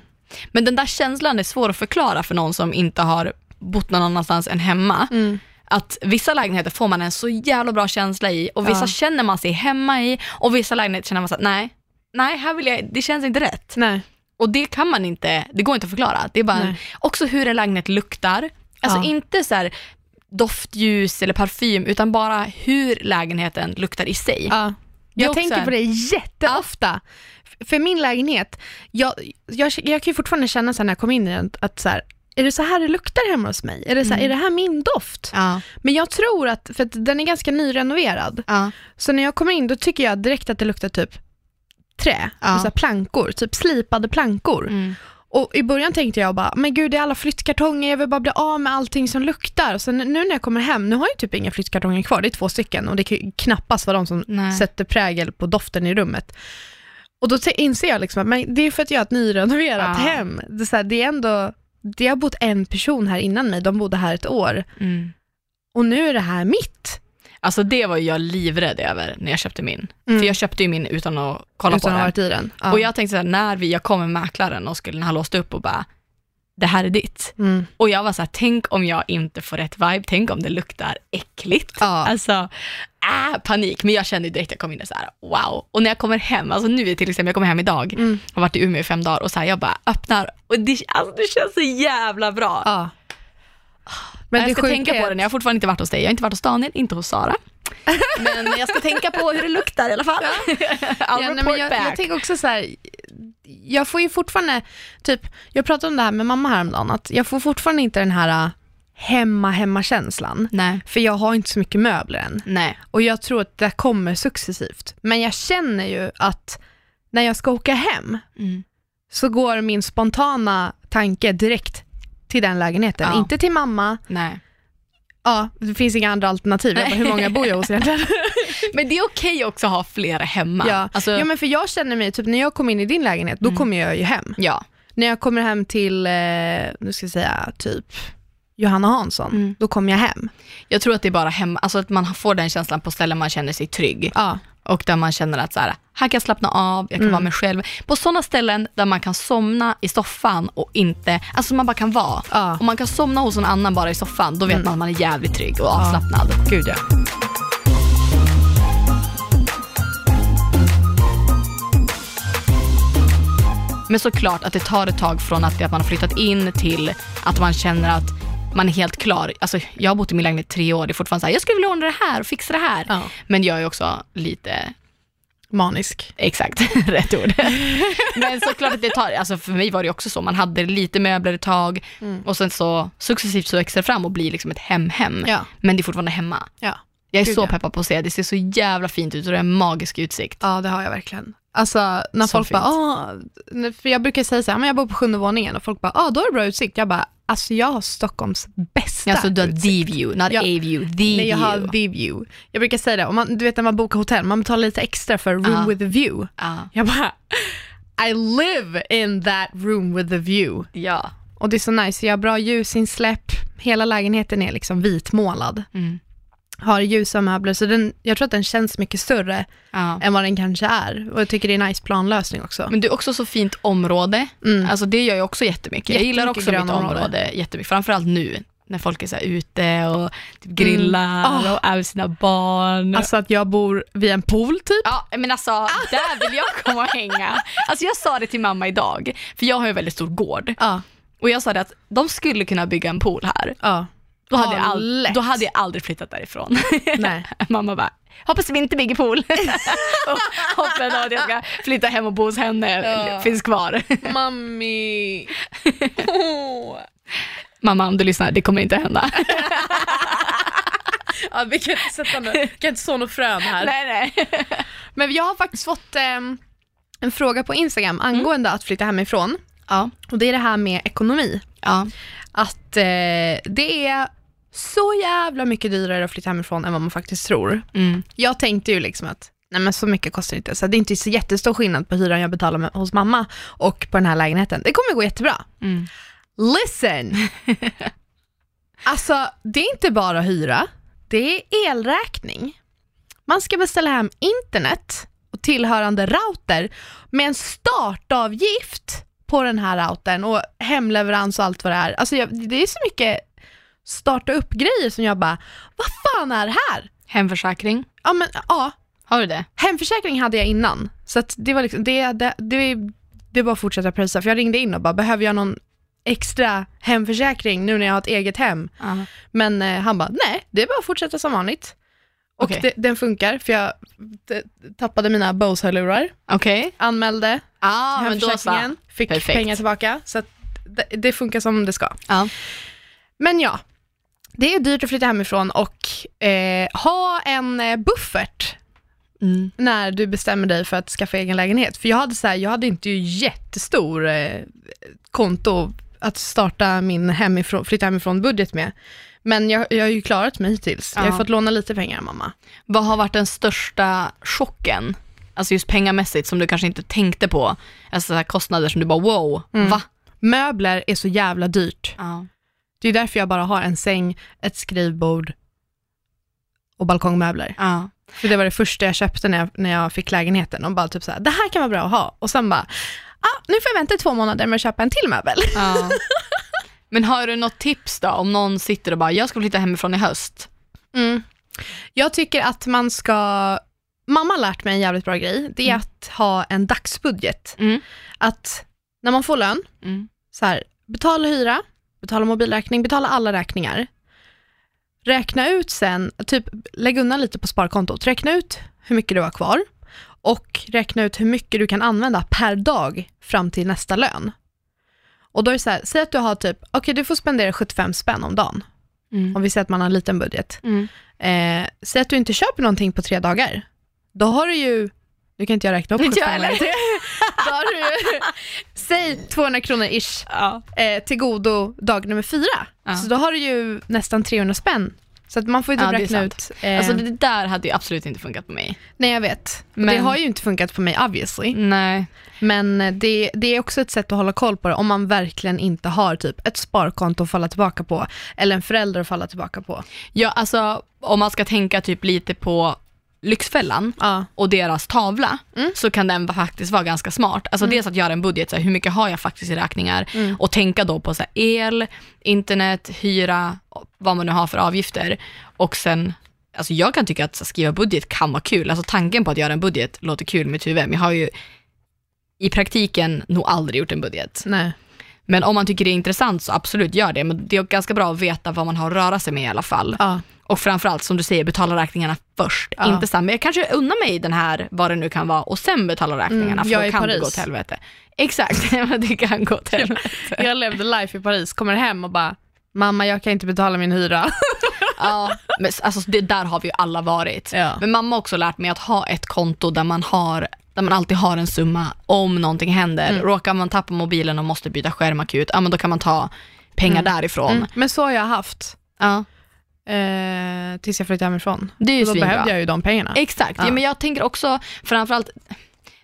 [SPEAKER 2] Men den där känslan är svår att förklara för någon som inte har bott någon annanstans än hemma.
[SPEAKER 1] mm,
[SPEAKER 2] Att vissa lägenheter får man en så jävla bra känsla i och vissa
[SPEAKER 1] Ja.
[SPEAKER 2] känner man sig hemma i och vissa lägenheter känner man så att nej, nej, här vill jag, det känns inte rätt.
[SPEAKER 1] nej,
[SPEAKER 2] Och det kan man inte, det går inte att förklara. Det är bara
[SPEAKER 1] Nej.
[SPEAKER 2] också hur en lägenhet luktar. Alltså
[SPEAKER 1] Ja.
[SPEAKER 2] inte så här doftljus eller parfym utan bara hur lägenheten luktar i sig.
[SPEAKER 1] Ja. Jag tänker på det jätteofta. F- För min lägenhet, jag, jag, jag kan ju fortfarande känna så när jag kom in i den, att så här, är det så här det luktar hemma hos mig? Är det, så här,
[SPEAKER 2] Mm.
[SPEAKER 1] är det här min doft?
[SPEAKER 2] Ja.
[SPEAKER 1] Men jag tror att, för att den är ganska nyrenoverad,
[SPEAKER 2] Ja.
[SPEAKER 1] så när jag kommer in då tycker jag direkt att det luktar typ trä,
[SPEAKER 2] Ja.
[SPEAKER 1] och så plankor, typ slipade plankor.
[SPEAKER 2] Mm.
[SPEAKER 1] Och i början tänkte jag bara, men gud det är alla flyttkartonger, jag vill bara bli av med allting som luktar. Så nu när jag kommer hem, nu har jag typ inga flyttkartonger kvar, det är två stycken och det kan ju knappast vara de som
[SPEAKER 2] Nej.
[SPEAKER 1] sätter prägel på doften i rummet. Och då inser jag liksom att men det är för att jag har ett nyrenoverat
[SPEAKER 2] Ja.
[SPEAKER 1] hem. Det är, så här, det är ändå, det har bott en person här innan mig, de bodde här ett år.
[SPEAKER 2] Mm.
[SPEAKER 1] Och nu är det här mitt.
[SPEAKER 2] Alltså det var jag livrädd över när jag köpte min.
[SPEAKER 1] Mm.
[SPEAKER 2] För jag köpte ju min utan att kolla
[SPEAKER 1] Utan
[SPEAKER 2] på
[SPEAKER 1] att
[SPEAKER 2] den.
[SPEAKER 1] den. Ja.
[SPEAKER 2] Och jag tänkte såhär, när vi, jag kom med mäklaren och skulle ha låst upp och bara, det här är ditt.
[SPEAKER 1] mm.
[SPEAKER 2] Och jag var såhär, tänk om jag inte får rätt vibe, tänk om det luktar äckligt.
[SPEAKER 1] Ja.
[SPEAKER 2] Alltså, äh, panik. Men jag kände direkt jag kom in där så här, wow. Och när jag kommer hem, alltså nu till exempel, jag kommer hem idag,
[SPEAKER 1] Mm.
[SPEAKER 2] har varit i Umeå i fem dagar och så här, jag bara öppnar och det, alltså, det känns så jävla bra.
[SPEAKER 1] Ja.
[SPEAKER 2] Men jag
[SPEAKER 1] det
[SPEAKER 2] ska tänka på den, jag har fortfarande inte varit hos dig, jag har inte varit hos Daniel, inte hos Sara. Men jag ska tänka på hur det luktar i alla fall. I'll
[SPEAKER 1] Ja, nej, men jag,
[SPEAKER 2] back.
[SPEAKER 1] jag tänker också så här, jag får ju fortfarande, typ, jag pratade om det här med mamma häromdagen, att jag får fortfarande inte den här äh, hemma, hemma-känslan.
[SPEAKER 2] Nej.
[SPEAKER 1] För jag har inte så mycket möbler än.
[SPEAKER 2] Nej.
[SPEAKER 1] Och jag tror att det kommer successivt. Men jag känner ju att när jag ska åka hem
[SPEAKER 2] Mm.
[SPEAKER 1] så går min spontana tanke direkt till den lägenheten.
[SPEAKER 2] Ja.
[SPEAKER 1] Inte till mamma,
[SPEAKER 2] Nej.
[SPEAKER 1] ja, det finns inga andra alternativ. Jag bara, hur många bor jag hos egentligen?
[SPEAKER 2] Men det är okej också att ha flera hemma.
[SPEAKER 1] Ja.
[SPEAKER 2] Alltså,
[SPEAKER 1] ja, men för jag känner mig, typ när jag kom in i din lägenhet, då
[SPEAKER 2] Mm.
[SPEAKER 1] kommer jag ju hem.
[SPEAKER 2] ja.
[SPEAKER 1] När jag kommer hem till, eh, nu ska jag säga, typ Johanna Hansson,
[SPEAKER 2] Mm.
[SPEAKER 1] då kommer jag hem.
[SPEAKER 2] Jag tror att det är bara hemma, alltså att man får den känslan på ställen man känner sig trygg.
[SPEAKER 1] Ja,
[SPEAKER 2] Och där man känner att så här, här kan jag slappna av, jag kan
[SPEAKER 1] Mm.
[SPEAKER 2] vara mig själv. På sådana ställen där man kan somna i soffan och inte, alltså man bara kan vara.
[SPEAKER 1] ja.
[SPEAKER 2] Om man kan somna hos någon annan bara i soffan, då vet
[SPEAKER 1] Mm.
[SPEAKER 2] man att man är jävligt trygg och avslappnad.
[SPEAKER 1] gud ja.
[SPEAKER 2] Men såklart att det tar ett tag från att, att man har flyttat in till att man känner att man är helt klar. Alltså, jag har bott i min lägenhet tre år, det är fortfarande så här, jag skulle vilja ordna det här och fixa det här.
[SPEAKER 1] Ja.
[SPEAKER 2] Men jag är också lite
[SPEAKER 1] Manisk.
[SPEAKER 2] Exakt, rätt ord. Men såklart att det tar, alltså för mig var det också så, man hade lite möbler ett tag
[SPEAKER 1] Mm.
[SPEAKER 2] och sen så successivt så växer det fram och blir liksom ett hem-hem.
[SPEAKER 1] Ja.
[SPEAKER 2] Men det är fortfarande hemma.
[SPEAKER 1] Ja.
[SPEAKER 2] Jag är
[SPEAKER 1] Gud,
[SPEAKER 2] så
[SPEAKER 1] ja.
[SPEAKER 2] peppad på att se, det ser så jävla fint ut och det är en magisk utsikt.
[SPEAKER 1] ja, det har jag verkligen. Alltså när
[SPEAKER 2] Så
[SPEAKER 1] folk bara,
[SPEAKER 2] fint.
[SPEAKER 1] ah, för jag brukar säga så här, men jag bor på sjunde våningen och folk bara, ah, då har du bra utsikt. Jag bara, alltså jag har Stockholms bästa
[SPEAKER 2] Alltså du har
[SPEAKER 1] utsikt.
[SPEAKER 2] the view, not
[SPEAKER 1] Ja.
[SPEAKER 2] a view, the
[SPEAKER 1] Nej, jag har
[SPEAKER 2] view.
[SPEAKER 1] the view. Jag brukar säga det, om man, du vet när man bokar hotell, man betalar lite extra för room
[SPEAKER 2] Ja.
[SPEAKER 1] with a view.
[SPEAKER 2] Ja.
[SPEAKER 1] Jag bara, I live in that room with a view.
[SPEAKER 2] ja.
[SPEAKER 1] Och det är så nice, jag har bra ljusinsläpp, hela lägenheten är liksom vitmålad.
[SPEAKER 2] Mm.
[SPEAKER 1] Har ljusa möbler, så den, jag tror att den känns mycket större
[SPEAKER 2] ja.
[SPEAKER 1] än vad den kanske är. Och jag tycker det är en nice planlösning också.
[SPEAKER 2] Men det är också så fint område,
[SPEAKER 1] Mm.
[SPEAKER 2] alltså det gör jag också jättemycket. Jag gillar också mitt
[SPEAKER 1] grönområde.
[SPEAKER 2] område jättemycket, framförallt nu när folk är så här ute och typ grillar
[SPEAKER 1] Mm. Ah.
[SPEAKER 2] och är med sina barn.
[SPEAKER 1] Alltså att jag bor vid en pool typ.
[SPEAKER 2] Ja, men alltså där vill jag komma och hänga. Alltså jag sa det till mamma idag, för jag har ju väldigt stor gård.
[SPEAKER 1] Ja,
[SPEAKER 2] Och jag sa det att de skulle kunna bygga en pool här.
[SPEAKER 1] ja.
[SPEAKER 2] Då hade,
[SPEAKER 1] Ja,
[SPEAKER 2] jag, all, då hade jag aldrig flyttat därifrån.
[SPEAKER 1] Nej.
[SPEAKER 2] mamma bara, hoppas vi inte bygger pool. och hoppen av att jag ska flytta hem och bo hos henne
[SPEAKER 1] Ja.
[SPEAKER 2] finns kvar.
[SPEAKER 1] Mami. Åh.
[SPEAKER 2] mamma om du lyssnar, det kommer inte hända.
[SPEAKER 1] Ja, vi kan inte sätta nu, vi kan inte så något frön här.
[SPEAKER 2] nej, nej.
[SPEAKER 1] Men jag har faktiskt fått ehm, en fråga på Instagram angående att flytta hemifrån.
[SPEAKER 2] Ja,
[SPEAKER 1] Och det är det här med ekonomi.
[SPEAKER 2] ja.
[SPEAKER 1] Att eh, det är så jävla mycket dyrare att flytta hemifrån än vad man faktiskt tror.
[SPEAKER 2] Mm.
[SPEAKER 1] Jag tänkte ju liksom att nej men så mycket kostar det inte. Så det är inte så jättestor skillnad på hyran jag betalar med, hos mamma och på den här lägenheten. Det kommer gå jättebra.
[SPEAKER 2] Mm.
[SPEAKER 1] Listen! alltså, det är inte bara hyra, det är elräkning. Man ska beställa hem internet och tillhörande router med en startavgift på den här routern och hemleverans och allt vad det är. Alltså jag, det är så mycket starta upp-grejer som jag bara, vad fan är det här?
[SPEAKER 2] Hemförsäkring,
[SPEAKER 1] Ja, men ja,
[SPEAKER 2] har du det?
[SPEAKER 1] hemförsäkring hade jag innan. Så att det var liksom, det, det, det, det bara att fortsätta pröjsa. För jag ringde in och bara, behöver jag någon extra hemförsäkring nu när jag har ett eget hem?
[SPEAKER 2] Ja.
[SPEAKER 1] Men eh, han bara, nej, det är bara att fortsätta som vanligt. Och
[SPEAKER 2] Okej.
[SPEAKER 1] det, den funkar, för jag tappade mina Bose-hörlurar,
[SPEAKER 2] Okej.
[SPEAKER 1] anmälde
[SPEAKER 2] Ah,
[SPEAKER 1] hemförsäkringen, fick
[SPEAKER 2] Perfekt.
[SPEAKER 1] pengar tillbaka. Så att det, det funkar som det ska.
[SPEAKER 2] Ja.
[SPEAKER 1] Men ja, det är dyrt att flytta hemifrån och eh, ha en eh, buffert
[SPEAKER 2] Mm.
[SPEAKER 1] när du bestämmer dig för att skaffa egen lägenhet. För jag hade, så här, jag hade inte jättestor eh, konto att starta min hemifrån, flytta hemifrån budget med. Men jag, jag har ju klarat mig hittills. Jag har
[SPEAKER 2] Ja.
[SPEAKER 1] fått låna lite pengar mamma.
[SPEAKER 2] Vad har varit den största chocken? Alltså just pengamässigt som du kanske inte tänkte på. Alltså så här kostnader som du bara wow,
[SPEAKER 1] Mm.
[SPEAKER 2] va?
[SPEAKER 1] Möbler är så jävla dyrt.
[SPEAKER 2] Ja.
[SPEAKER 1] Det är därför jag bara har en säng, ett skrivbord och balkongmöbler.
[SPEAKER 2] Ja.
[SPEAKER 1] För det var det första jag köpte när jag, när jag fick lägenheten. Och bara typ så här, det här kan vara bra att ha. Och sen bara, ah, nu får jag vänta två månader med att köpa en till möbel.
[SPEAKER 2] ja. Men har du något tips då om någon sitter och bara, jag ska flytta hemifrån i höst?
[SPEAKER 1] Mm. Jag tycker att man ska, mamma har lärt mig en jävligt bra grej, det är
[SPEAKER 2] Mm.
[SPEAKER 1] att ha en dagsbudget.
[SPEAKER 2] Mm.
[SPEAKER 1] Att när man får lön,
[SPEAKER 2] Mm.
[SPEAKER 1] så här, betala hyra, betala mobilräkning, betala alla räkningar. Räkna ut sen, typ lägg undan lite på sparkontot, räkna ut hur mycket du har kvar och räkna ut hur mycket du kan använda per dag fram till nästa lön. Och då är det så här, säg att du har typ, okej du får spendera 75 spänn om dagen,
[SPEAKER 2] Mm.
[SPEAKER 1] om vi säger att man har en liten budget.
[SPEAKER 2] Mm.
[SPEAKER 1] Eh, säg att du inte köper någonting på tre dagar. Då har du ju, nu kan inte jag räkna upp
[SPEAKER 2] Inte jag
[SPEAKER 1] 75
[SPEAKER 2] heller.
[SPEAKER 1] Då har du säg 200 kronor ish
[SPEAKER 2] Ja.
[SPEAKER 1] eh, till godo dag nummer fyra.
[SPEAKER 2] Ja.
[SPEAKER 1] Så då har du ju nästan 300 spänn. Så att man får ju typ
[SPEAKER 2] Ja,
[SPEAKER 1] räkna ut. Eh,
[SPEAKER 2] Alltså det där hade ju absolut inte funkat på mig.
[SPEAKER 1] nej jag vet.
[SPEAKER 2] Men-
[SPEAKER 1] Det har ju inte funkat på mig obviously.
[SPEAKER 2] Nej.
[SPEAKER 1] Men eh, det, det är också ett sätt att hålla koll på det om man verkligen inte har typ ett sparkonto att falla tillbaka på. Eller en förälder att falla tillbaka på.
[SPEAKER 2] Ja, alltså om man ska tänka typ lite på Lyxfällan
[SPEAKER 1] Ja.
[SPEAKER 2] och deras tavla
[SPEAKER 1] Mm.
[SPEAKER 2] så kan den faktiskt vara ganska smart. Alltså dels att göra en budget, så här, hur mycket har jag faktiskt i räkningar
[SPEAKER 1] Mm.
[SPEAKER 2] och tänka då på så här, el, internet, hyra, vad man nu har för avgifter och sen Alltså jag kan tycka att här, skriva budget kan vara kul. Alltså tanken på att göra en budget låter kul i mitt huvud, men jag har ju i praktiken nog aldrig gjort en budget.
[SPEAKER 1] Nej.
[SPEAKER 2] Men om man tycker det är intressant så absolut gör det. Men det är ganska bra att veta vad man har att röra sig med i alla fall.
[SPEAKER 1] Ja.
[SPEAKER 2] Och framförallt som du säger, betala räkningarna först.
[SPEAKER 1] Ja.
[SPEAKER 2] Inte men jag kanske unnar mig den här, vad det nu kan vara, och sen betala räkningarna.
[SPEAKER 1] Mm,
[SPEAKER 2] för då kan det
[SPEAKER 1] Paris.
[SPEAKER 2] gå till helvete. Exakt, det kan gå till helvete.
[SPEAKER 1] Jag levde life i Paris, kommer hem och bara, mamma jag kan inte betala min hyra.
[SPEAKER 2] Ja, men alltså det där har vi ju alla varit.
[SPEAKER 1] Ja.
[SPEAKER 2] Men mamma har också lärt mig att ha ett konto där man har där man alltid har en summa om någonting händer.
[SPEAKER 1] Mm.
[SPEAKER 2] Råkar man tappa mobilen och måste byta skärm akut, ja men då kan man ta pengar
[SPEAKER 1] Mm.
[SPEAKER 2] därifrån.
[SPEAKER 1] Mm. Men så har jag haft,
[SPEAKER 2] Ja,
[SPEAKER 1] eh, tills jag flyttade hemifrån.
[SPEAKER 2] det är ju
[SPEAKER 1] då behövde jag ju de pengarna.
[SPEAKER 2] Exakt, ja.
[SPEAKER 1] Ja.
[SPEAKER 2] men jag tänker också framförallt,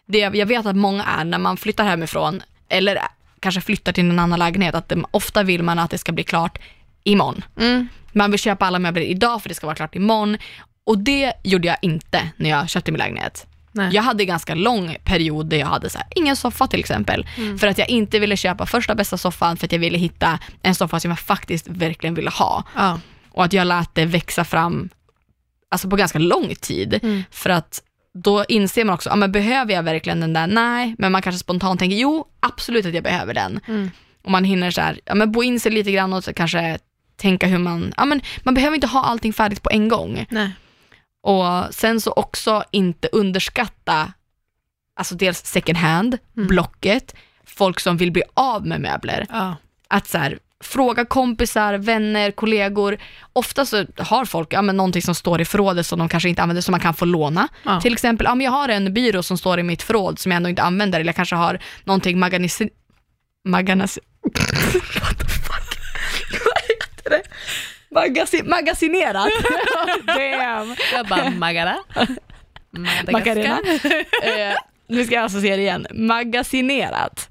[SPEAKER 2] det jag vet att många är när man flyttar hemifrån, eller kanske flyttar till en annan lägenhet, att det, ofta vill man att det ska bli klart imorgon.
[SPEAKER 1] Mm.
[SPEAKER 2] Man vill köpa alla möbler idag för det ska vara klart imorgon. Och det gjorde jag inte när jag köpte min lägenhet.
[SPEAKER 1] Nej.
[SPEAKER 2] Jag hade en ganska lång period där jag hade så här, ingen soffa till exempel.
[SPEAKER 1] Mm.
[SPEAKER 2] För att jag inte ville köpa första bästa soffan för att jag ville hitta en soffa som jag faktiskt verkligen ville ha.
[SPEAKER 1] Ja.
[SPEAKER 2] Och att jag lät det växa fram alltså på ganska lång tid.
[SPEAKER 1] Mm.
[SPEAKER 2] För att då inser man också, ja, men behöver jag verkligen den där? Nej, men man kanske spontant tänker, jo absolut att jag behöver den.
[SPEAKER 1] Mm.
[SPEAKER 2] Och man hinner så här, ja, men bo in sig lite grann och kanske tänka hur man, ja, men man behöver inte ha allting färdigt på en gång.
[SPEAKER 1] Nej.
[SPEAKER 2] Och sen så också inte underskatta, alltså dels second hand,
[SPEAKER 1] Mm.
[SPEAKER 2] Blocket, folk som vill bli av med möbler.
[SPEAKER 1] Ja.
[SPEAKER 2] Att så här, fråga kompisar, vänner, kollegor. Ofta så har folk ja, men någonting som står i förrådet som de kanske inte använder som man kan få låna.
[SPEAKER 1] Ja.
[SPEAKER 2] Till exempel, ja, men jag har en byrå som står i mitt förråd som jag ändå inte använder eller jag kanske har någonting maganis... Maganas... What the fuck? Vad heter det? Magasi... Magasinerat. Damn.
[SPEAKER 1] Jag bara, Magara.
[SPEAKER 2] Macarena. eh, nu ska jag alltså se det igen. Magasinerat.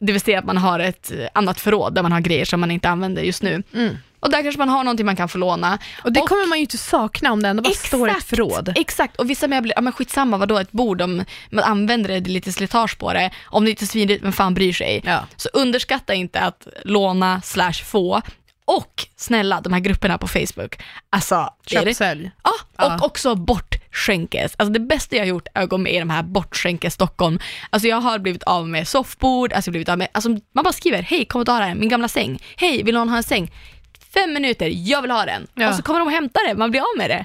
[SPEAKER 2] Det vill säga att man har ett eh, annat förråd där man har grejer som man inte använder just nu.
[SPEAKER 1] Mm.
[SPEAKER 2] Och där kanske man har någonting man kan få låna.
[SPEAKER 1] Och det
[SPEAKER 2] Och-
[SPEAKER 1] kommer man ju inte sakna om det ändå bara står i ett
[SPEAKER 2] Exakt.
[SPEAKER 1] förråd.
[SPEAKER 2] Exakt, och vissa möbler, ja men skitsamma vadå ett bord om man använder det, det är lite slitage på det. Om det inte är svinigt, vem fan bryr sig?
[SPEAKER 1] Ja.
[SPEAKER 2] Så underskatta inte att låna slash få. Och snälla, de här grupperna på Facebook. Alltså,
[SPEAKER 1] Köp, sälj.
[SPEAKER 2] Ja, och
[SPEAKER 1] Ja.
[SPEAKER 2] också bortskänkes. Alltså det bästa jag har gjort är att gå med i de här bortskänkes Stockholm. Alltså jag har blivit av med soffbord, alltså blivit av med, alltså man bara skriver, hej kom och ta den, min gamla säng. Hej, vill någon ha en säng? Fem minuter, jag vill ha den.
[SPEAKER 1] Ja.
[SPEAKER 2] Och så kommer de och hämtar det, man blir av med det.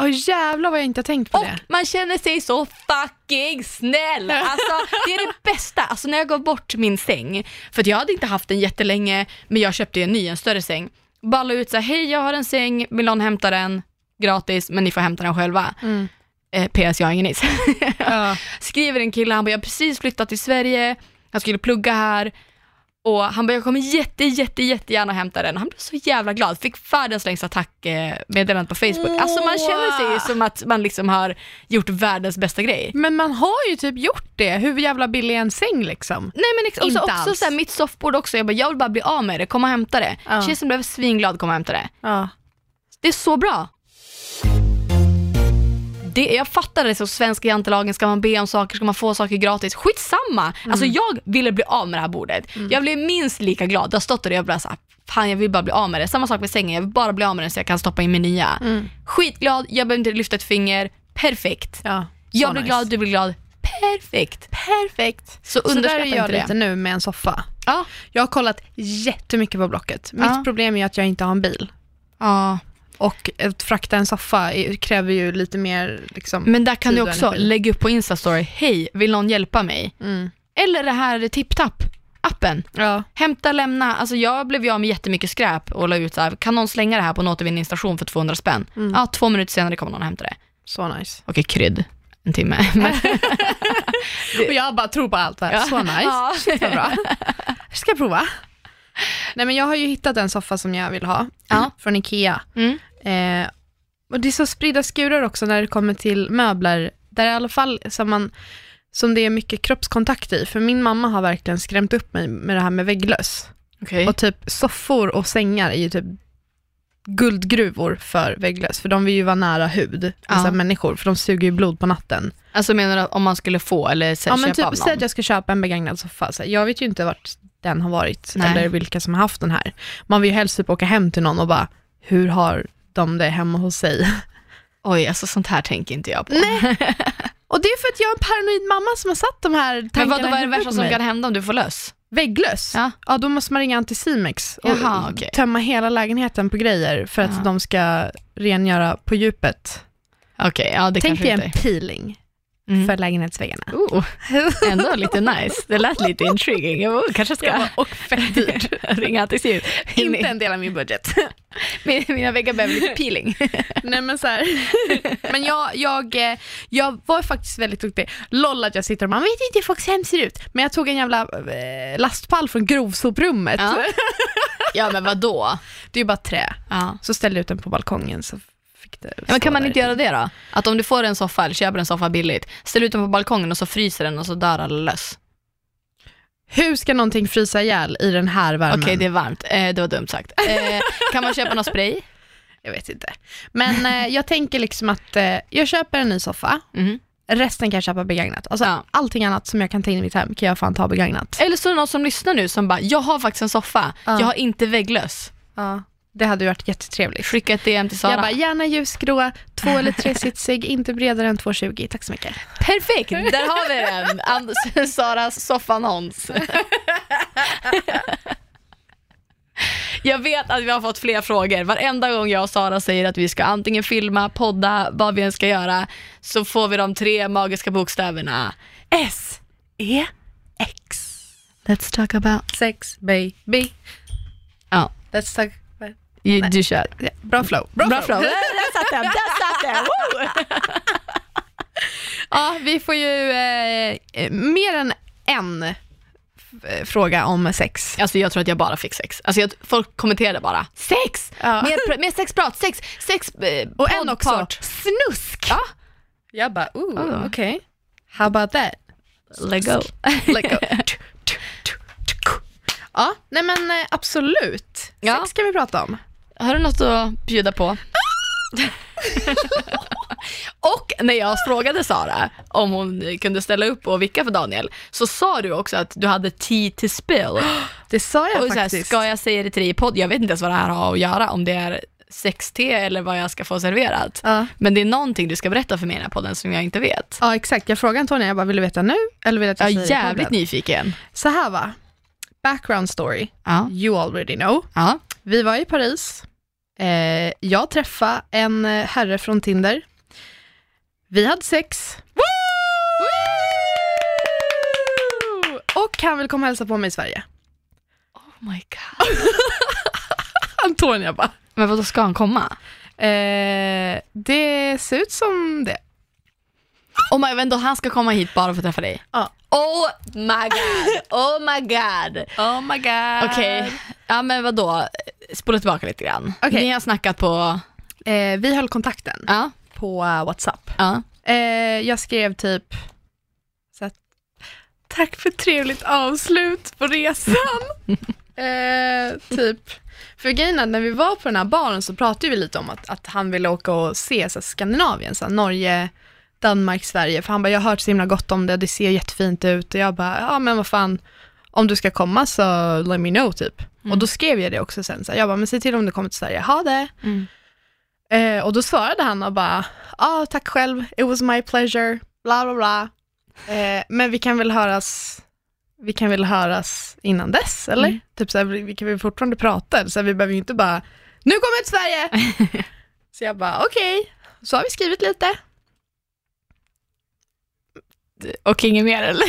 [SPEAKER 1] Åh jävlar vad jag inte har tänkt på
[SPEAKER 2] Och
[SPEAKER 1] det.
[SPEAKER 2] man känner sig så fucking snäll. Alltså, det är det bästa. Alltså när jag gav bort min säng, för jag hade inte haft den jättelänge, men jag köpte en ny, en större säng. Bara la ut så här, hej jag har en säng, vill någon hämta den? Gratis, men ni får hämta den själva.
[SPEAKER 1] Mm.
[SPEAKER 2] Eh, PS, jag har ingen is.
[SPEAKER 1] Ja.
[SPEAKER 2] Skriver en kille, han bara, jag har precis flyttat till Sverige, jag skulle plugga här. Och han bara, jag kommer jätte, jätte, jättegärna hämta den. Han blev så jävla glad, fick världens längsta tackmeddelande på Facebook. Alltså man känner sig ju som att man liksom har gjort världens bästa grej.
[SPEAKER 1] Men man har ju typ gjort det. Hur jävla billig är en säng liksom?
[SPEAKER 2] Nej men ex-
[SPEAKER 1] Inte
[SPEAKER 2] också, också
[SPEAKER 1] alls.
[SPEAKER 2] så här, mitt soffbord också, jag bara, jag vill bara bli av med det, kom och hämta det.
[SPEAKER 1] Ja.
[SPEAKER 2] Tjejen blev svinglad, kom och hämta det.
[SPEAKER 1] Ja.
[SPEAKER 2] Det är så bra. Det, jag fattar det, så svenska jantelagen, ska man be om saker, ska man få saker gratis? Skitsamma! Alltså jag ville bli av med det här bordet. Jag blev minst lika glad, det har stått där och jag bara såhär, fan jag vill bara bli av med det. Samma sak med sängen, jag vill bara bli av med den så jag kan stoppa in min nya.
[SPEAKER 1] Mm.
[SPEAKER 2] Skitglad, jag behöver inte lyfta ett finger, perfekt.
[SPEAKER 1] ja.
[SPEAKER 2] Jag blir
[SPEAKER 1] nice.
[SPEAKER 2] glad, du blir glad, perfekt.
[SPEAKER 1] Perfekt.
[SPEAKER 2] Så
[SPEAKER 1] Så där är jag lite nu med en soffa.
[SPEAKER 2] Ja.
[SPEAKER 1] Jag har kollat jättemycket på Blocket. Mitt
[SPEAKER 2] Ja.
[SPEAKER 1] problem är att jag inte har en bil.
[SPEAKER 2] ja.
[SPEAKER 1] Och att frakta en soffa kräver ju lite mer liksom,
[SPEAKER 2] Men där kan du också lägga upp på Instastory, hej, vill någon hjälpa mig?
[SPEAKER 1] Mm.
[SPEAKER 2] Eller det här TipTap appen.
[SPEAKER 1] Ja.
[SPEAKER 2] Hämta, lämna. Alltså jag blev ju av med jättemycket skräp och la ut så här, kan någon slänga det här på en återvinningsstation för 200 spänn?
[SPEAKER 1] Mm.
[SPEAKER 2] Ja, två minuter senare kommer någon och hämtar det.
[SPEAKER 1] Så nice.
[SPEAKER 2] Okej, krydd. En timme.
[SPEAKER 1] Och jag bara tror på allt det här.
[SPEAKER 2] Ja.
[SPEAKER 1] Så nice.
[SPEAKER 2] Ja.
[SPEAKER 1] Vad bra. Jag ska prova. Nej men jag har ju hittat en soffa som jag vill ha.
[SPEAKER 2] Ja.
[SPEAKER 1] Från Ikea.
[SPEAKER 2] mm.
[SPEAKER 1] Eh, och det är så spridda skurar också när det kommer till möbler, där i alla fall som, man, som det är mycket kroppskontakt i. För min mamma har verkligen skrämt upp mig med det här med vägglöss.
[SPEAKER 2] Okej.
[SPEAKER 1] Och typ soffor och sängar är ju typ guldgruvor för vägglöss, för de vill ju vara nära hud,
[SPEAKER 2] Ja.
[SPEAKER 1] alltså människor, för de suger ju blod på natten.
[SPEAKER 2] Alltså menar du om man skulle få eller så,
[SPEAKER 1] Ja men
[SPEAKER 2] köpa av
[SPEAKER 1] typ,
[SPEAKER 2] någon?
[SPEAKER 1] säg att jag ska köpa en begagnad soffa, så jag vet ju inte vart den har varit,
[SPEAKER 2] Nej.
[SPEAKER 1] eller vilka som har haft den här. Man vill ju helst typ åka hem till någon och bara, hur har de det hemma hos sig?
[SPEAKER 2] Oj, alltså sånt här tänker inte jag på.
[SPEAKER 1] Nej. Och det är för att jag är en paranoid mamma som har satt de här tankarna
[SPEAKER 2] Men vad, vad är det värsta som kan hända om du får löss?
[SPEAKER 1] Vägglöss?
[SPEAKER 2] Ja.
[SPEAKER 1] Ja, då måste man ringa Anticimex och
[SPEAKER 2] Jaha, okej.
[SPEAKER 1] tömma hela lägenheten på grejer för att
[SPEAKER 2] Ja.
[SPEAKER 1] de ska rengöra på djupet.
[SPEAKER 2] Okej, ja det
[SPEAKER 1] Tänk dig en peeling
[SPEAKER 2] Mm.
[SPEAKER 1] för lägenhetsväggarna.
[SPEAKER 2] Oh, ändå lite nice. Det lät lite intriguing. Jag kanske ska
[SPEAKER 1] bara, och fett dyrt.
[SPEAKER 2] ringa till.
[SPEAKER 1] Inte en del av min budget.
[SPEAKER 2] Min- Mina väggar behöver lite peeling.
[SPEAKER 1] Nej men så här. Men jag, jag, eh, jag var faktiskt väldigt duktig. Loll att jag sitter och man vet inte hur folks hem ser ut. Men jag tog en jävla eh, lastpall från grovsoprummet.
[SPEAKER 2] Ja. Ja men vadå?
[SPEAKER 1] Det är ju bara trä.
[SPEAKER 2] Ja.
[SPEAKER 1] Så ställde jag ut den på balkongen så det
[SPEAKER 2] Ja, men kan man inte göra det då? Att om du får en soffa eller köper en soffa billigt, ställ ut den på balkongen och så fryser den och så dör alla löss.
[SPEAKER 1] Hur ska någonting frysa ihjäl i den här värmen?
[SPEAKER 2] Okej, det är varmt. Eh, det var dumt sagt. Eh, kan man köpa någon spray?
[SPEAKER 1] Jag vet inte. Men eh, jag tänker liksom att eh, jag köper en ny soffa,
[SPEAKER 2] Mhm.
[SPEAKER 1] resten kan jag köpa begagnat. Alltså
[SPEAKER 2] Ja.
[SPEAKER 1] allting annat som jag kan ta in i mitt hem kan jag fan ta begagnat.
[SPEAKER 2] Eller så är det någon som lyssnar nu som bara, jag har faktiskt en soffa,
[SPEAKER 1] Ja.
[SPEAKER 2] jag har inte vägglöss.
[SPEAKER 1] Ja, det hade ju varit jättetrevligt.
[SPEAKER 2] Skicka ett DM till Sara.
[SPEAKER 1] Jag bara, gärna ljusgrå, två eller tresitsig, inte bredare än 2,20. Tack så mycket.
[SPEAKER 2] Perfekt, där har vi den. And- Saras soffannons. Jag vet att vi har fått fler frågor. Varenda gång jag och Sara säger att vi ska antingen filma, podda, vad vi än ska göra, så får vi de tre magiska bokstäverna.
[SPEAKER 1] S, E, X.
[SPEAKER 2] Let's talk about...
[SPEAKER 1] Sex, baby.
[SPEAKER 2] Ja,
[SPEAKER 1] Let's talk...
[SPEAKER 2] du, du kör.
[SPEAKER 1] Ja, Bra flow. Bra,
[SPEAKER 2] Bra
[SPEAKER 1] flow.
[SPEAKER 2] flow. Där satt den, där satt den.
[SPEAKER 1] Ja, vi får ju eh, eh, mer än en f- fråga om sex.
[SPEAKER 2] Alltså jag tror att jag bara fick sex. Alltså jag, folk kommenterade bara, sex!
[SPEAKER 1] Ja.
[SPEAKER 2] Mer, mer sexprat, sex, sex eh,
[SPEAKER 1] Och en också,
[SPEAKER 2] poddpart.
[SPEAKER 1] snusk.
[SPEAKER 2] Ja.
[SPEAKER 1] Jag bara, ooh,
[SPEAKER 2] Oh.
[SPEAKER 1] okej. How about that?
[SPEAKER 2] Let go.
[SPEAKER 1] Let go. ja, nej men eh, absolut.
[SPEAKER 2] Ja.
[SPEAKER 1] Sex ska vi prata om.
[SPEAKER 2] Har du något att bjuda på? och när jag frågade Sara om hon kunde ställa upp och vicka för Daniel, så sa du också att du hade tea to spill.
[SPEAKER 1] Det sa jag
[SPEAKER 2] Och så här,
[SPEAKER 1] faktiskt.
[SPEAKER 2] ska jag säga det till dig i podd? Jag vet inte ens vad det här har att göra, om det är sex-te eller vad jag ska få serverat.
[SPEAKER 1] Ja.
[SPEAKER 2] Men det är någonting du ska berätta för mig i den här podden som jag inte vet.
[SPEAKER 1] ja, exakt. Jag frågade Antonija, jag bara, vill du veta nu? Eller vill du att jag
[SPEAKER 2] Jag är
[SPEAKER 1] säger det i
[SPEAKER 2] jävligt nyfiken.
[SPEAKER 1] Så här va. Background story.
[SPEAKER 2] Ja.
[SPEAKER 1] You already know.
[SPEAKER 2] Ja.
[SPEAKER 1] Vi var i Paris. Eh, jag träffade en eh, herre från Tinder. Vi hade sex. Och han vill komma och hälsa på mig i Sverige.
[SPEAKER 2] Oh my god.
[SPEAKER 1] Antonija bara.
[SPEAKER 2] Men vad ska han komma?
[SPEAKER 1] Eh, det ser ut som det.
[SPEAKER 2] Oh my, vänta, han ska komma hit bara för att träffa dig?
[SPEAKER 1] Ja.
[SPEAKER 2] Oh my god, oh my god.
[SPEAKER 1] Oh my god.
[SPEAKER 2] Okej, ja men vadå, spola tillbaka lite grann.
[SPEAKER 1] Okej.
[SPEAKER 2] Ni har snackat på,
[SPEAKER 1] Eh, vi höll kontakten
[SPEAKER 2] ja,
[SPEAKER 1] på eh, WhatsApp.
[SPEAKER 2] ja.
[SPEAKER 1] Eh, jag skrev typ så att, tack för trevligt avslut på resan. eh, typ. För grejen när vi var på den här baren så pratade vi lite om att, att han ville åka och se så här, Skandinavien, så här, Norge, Danmark, Sverige. För han bara, jag har hört så himla gott om det, det ser jättefint ut. Och jag bara, ja men vad fan, om du ska komma så let me know typ. Och då skrev jag det också sen, så jag bara, men se till om du kommer till Sverige, ha det.
[SPEAKER 2] Mm.
[SPEAKER 1] Eh, och då svarade han och bara, ja ah, tack själv, it was my pleasure, bla bla bla. Eh, men vi kan väl höras, vi kan väl höras innan dess, eller?
[SPEAKER 2] Mm.
[SPEAKER 1] Typ så här, vi vi kan väl fortfarande prata, så här, vi behöver ju inte bara, nu kommer jag till Sverige! så jag bara, okej, så har vi skrivit lite.
[SPEAKER 2] Och inget mer eller?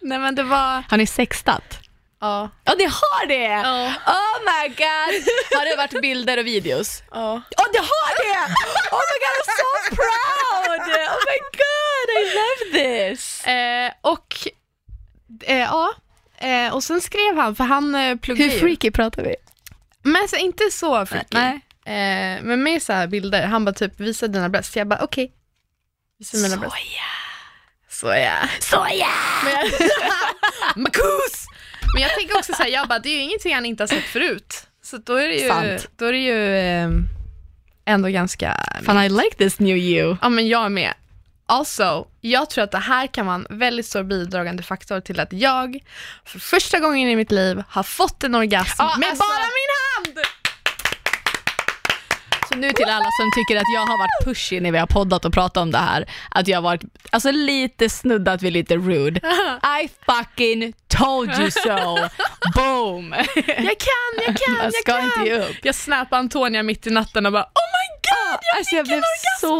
[SPEAKER 1] Nej men det var,
[SPEAKER 2] Har ni sextat?
[SPEAKER 1] ja.
[SPEAKER 2] Ja det har det!
[SPEAKER 1] Ja.
[SPEAKER 2] Oh my god! Har det varit bilder och videos?
[SPEAKER 1] ja.
[SPEAKER 2] Ja det har det! Oh my god I'm so proud! Oh my god I love this!
[SPEAKER 1] Eh, och, eh, ja, eh, och sen skrev han, för han eh, pluggar
[SPEAKER 2] Hur freaky pratar vi?
[SPEAKER 1] Men alltså, inte så freaky.
[SPEAKER 2] Nej.
[SPEAKER 1] Eh, men med så här bilder, han bara typ visa dina bröst. Jag bara okej. Visa mina bröst.
[SPEAKER 2] Soja!
[SPEAKER 1] Såja.
[SPEAKER 2] Soja!
[SPEAKER 1] Men Makus! Men jag tänker också så här, jag bara det är ju ingenting han inte har sett förut. Så då är det ju,
[SPEAKER 2] Sant.
[SPEAKER 1] då är det ju eh, ändå ganska,
[SPEAKER 2] Fan I like this new you.
[SPEAKER 1] ja men jag är med. Also, jag tror att det här kan vara en väldigt stor bidragande faktor till att jag för första gången i mitt liv har fått en orgasm
[SPEAKER 2] Ja,
[SPEAKER 1] med
[SPEAKER 2] alltså-
[SPEAKER 1] bara!
[SPEAKER 2] Så nu till alla som tycker att jag har varit pushy när vi har poddat och pratat om det här, att jag har varit alltså, lite snuddat vid lite rude. I fucking told you so. Boom.
[SPEAKER 1] Jag kan, jag kan,
[SPEAKER 2] Man
[SPEAKER 1] jag
[SPEAKER 2] ska
[SPEAKER 1] kan.
[SPEAKER 2] inte ge upp.
[SPEAKER 1] Jag snappade Antonia mitt i natten och bara oh my god, jag
[SPEAKER 2] Alltså jag
[SPEAKER 1] fick en
[SPEAKER 2] blev så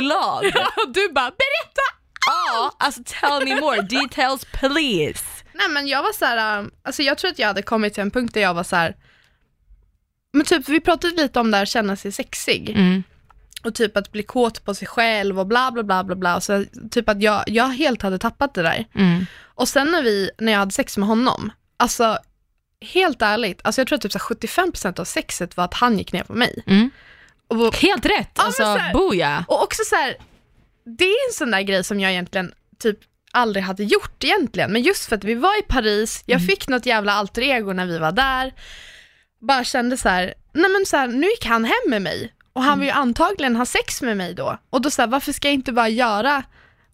[SPEAKER 2] glad.
[SPEAKER 1] Du bara berätta!
[SPEAKER 2] Ja, alltså tell me more, details please.
[SPEAKER 1] Nej men jag var så här, um, alltså jag tror att jag hade kommit till en punkt där jag var så här. Men typ vi pratade lite om det här att känna sig sexig
[SPEAKER 2] Mm.
[SPEAKER 1] och typ att bli kåt på sig själv och bla bla bla bla bla. Så typ att jag, jag helt hade tappat det där.
[SPEAKER 2] Mm.
[SPEAKER 1] Och sen när vi, när jag hade sex med honom, alltså helt ärligt, alltså jag tror att typ så här 75% av sexet var att han gick ner på mig.
[SPEAKER 2] Mm.
[SPEAKER 1] Och,
[SPEAKER 2] Helt rätt, alltså
[SPEAKER 1] så här-
[SPEAKER 2] boja.
[SPEAKER 1] och också så här, det är en sån där grej som jag egentligen typ aldrig hade gjort egentligen, men just för att vi var i Paris, jag
[SPEAKER 2] Mm.
[SPEAKER 1] fick något jävla alter ego när vi var där, bara kände så här, nej men så här, nu gick han hem med mig och han vill ju antagligen ha sex med mig då, och då så här, varför ska jag inte bara göra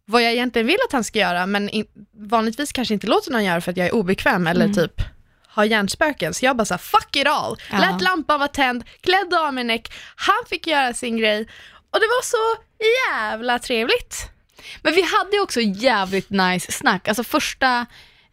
[SPEAKER 1] vad jag egentligen vill att han ska göra, men in, vanligtvis kanske inte låter någon göra för att jag är obekväm eller typ har hjärnspöken. Så jag bara så här, fuck it all.
[SPEAKER 2] Ja.
[SPEAKER 1] Lät lampan vara tänd, klädde av mig näck, han fick göra sin grej och det var så jävla trevligt.
[SPEAKER 2] Men vi hade också jävligt nice snack, alltså första,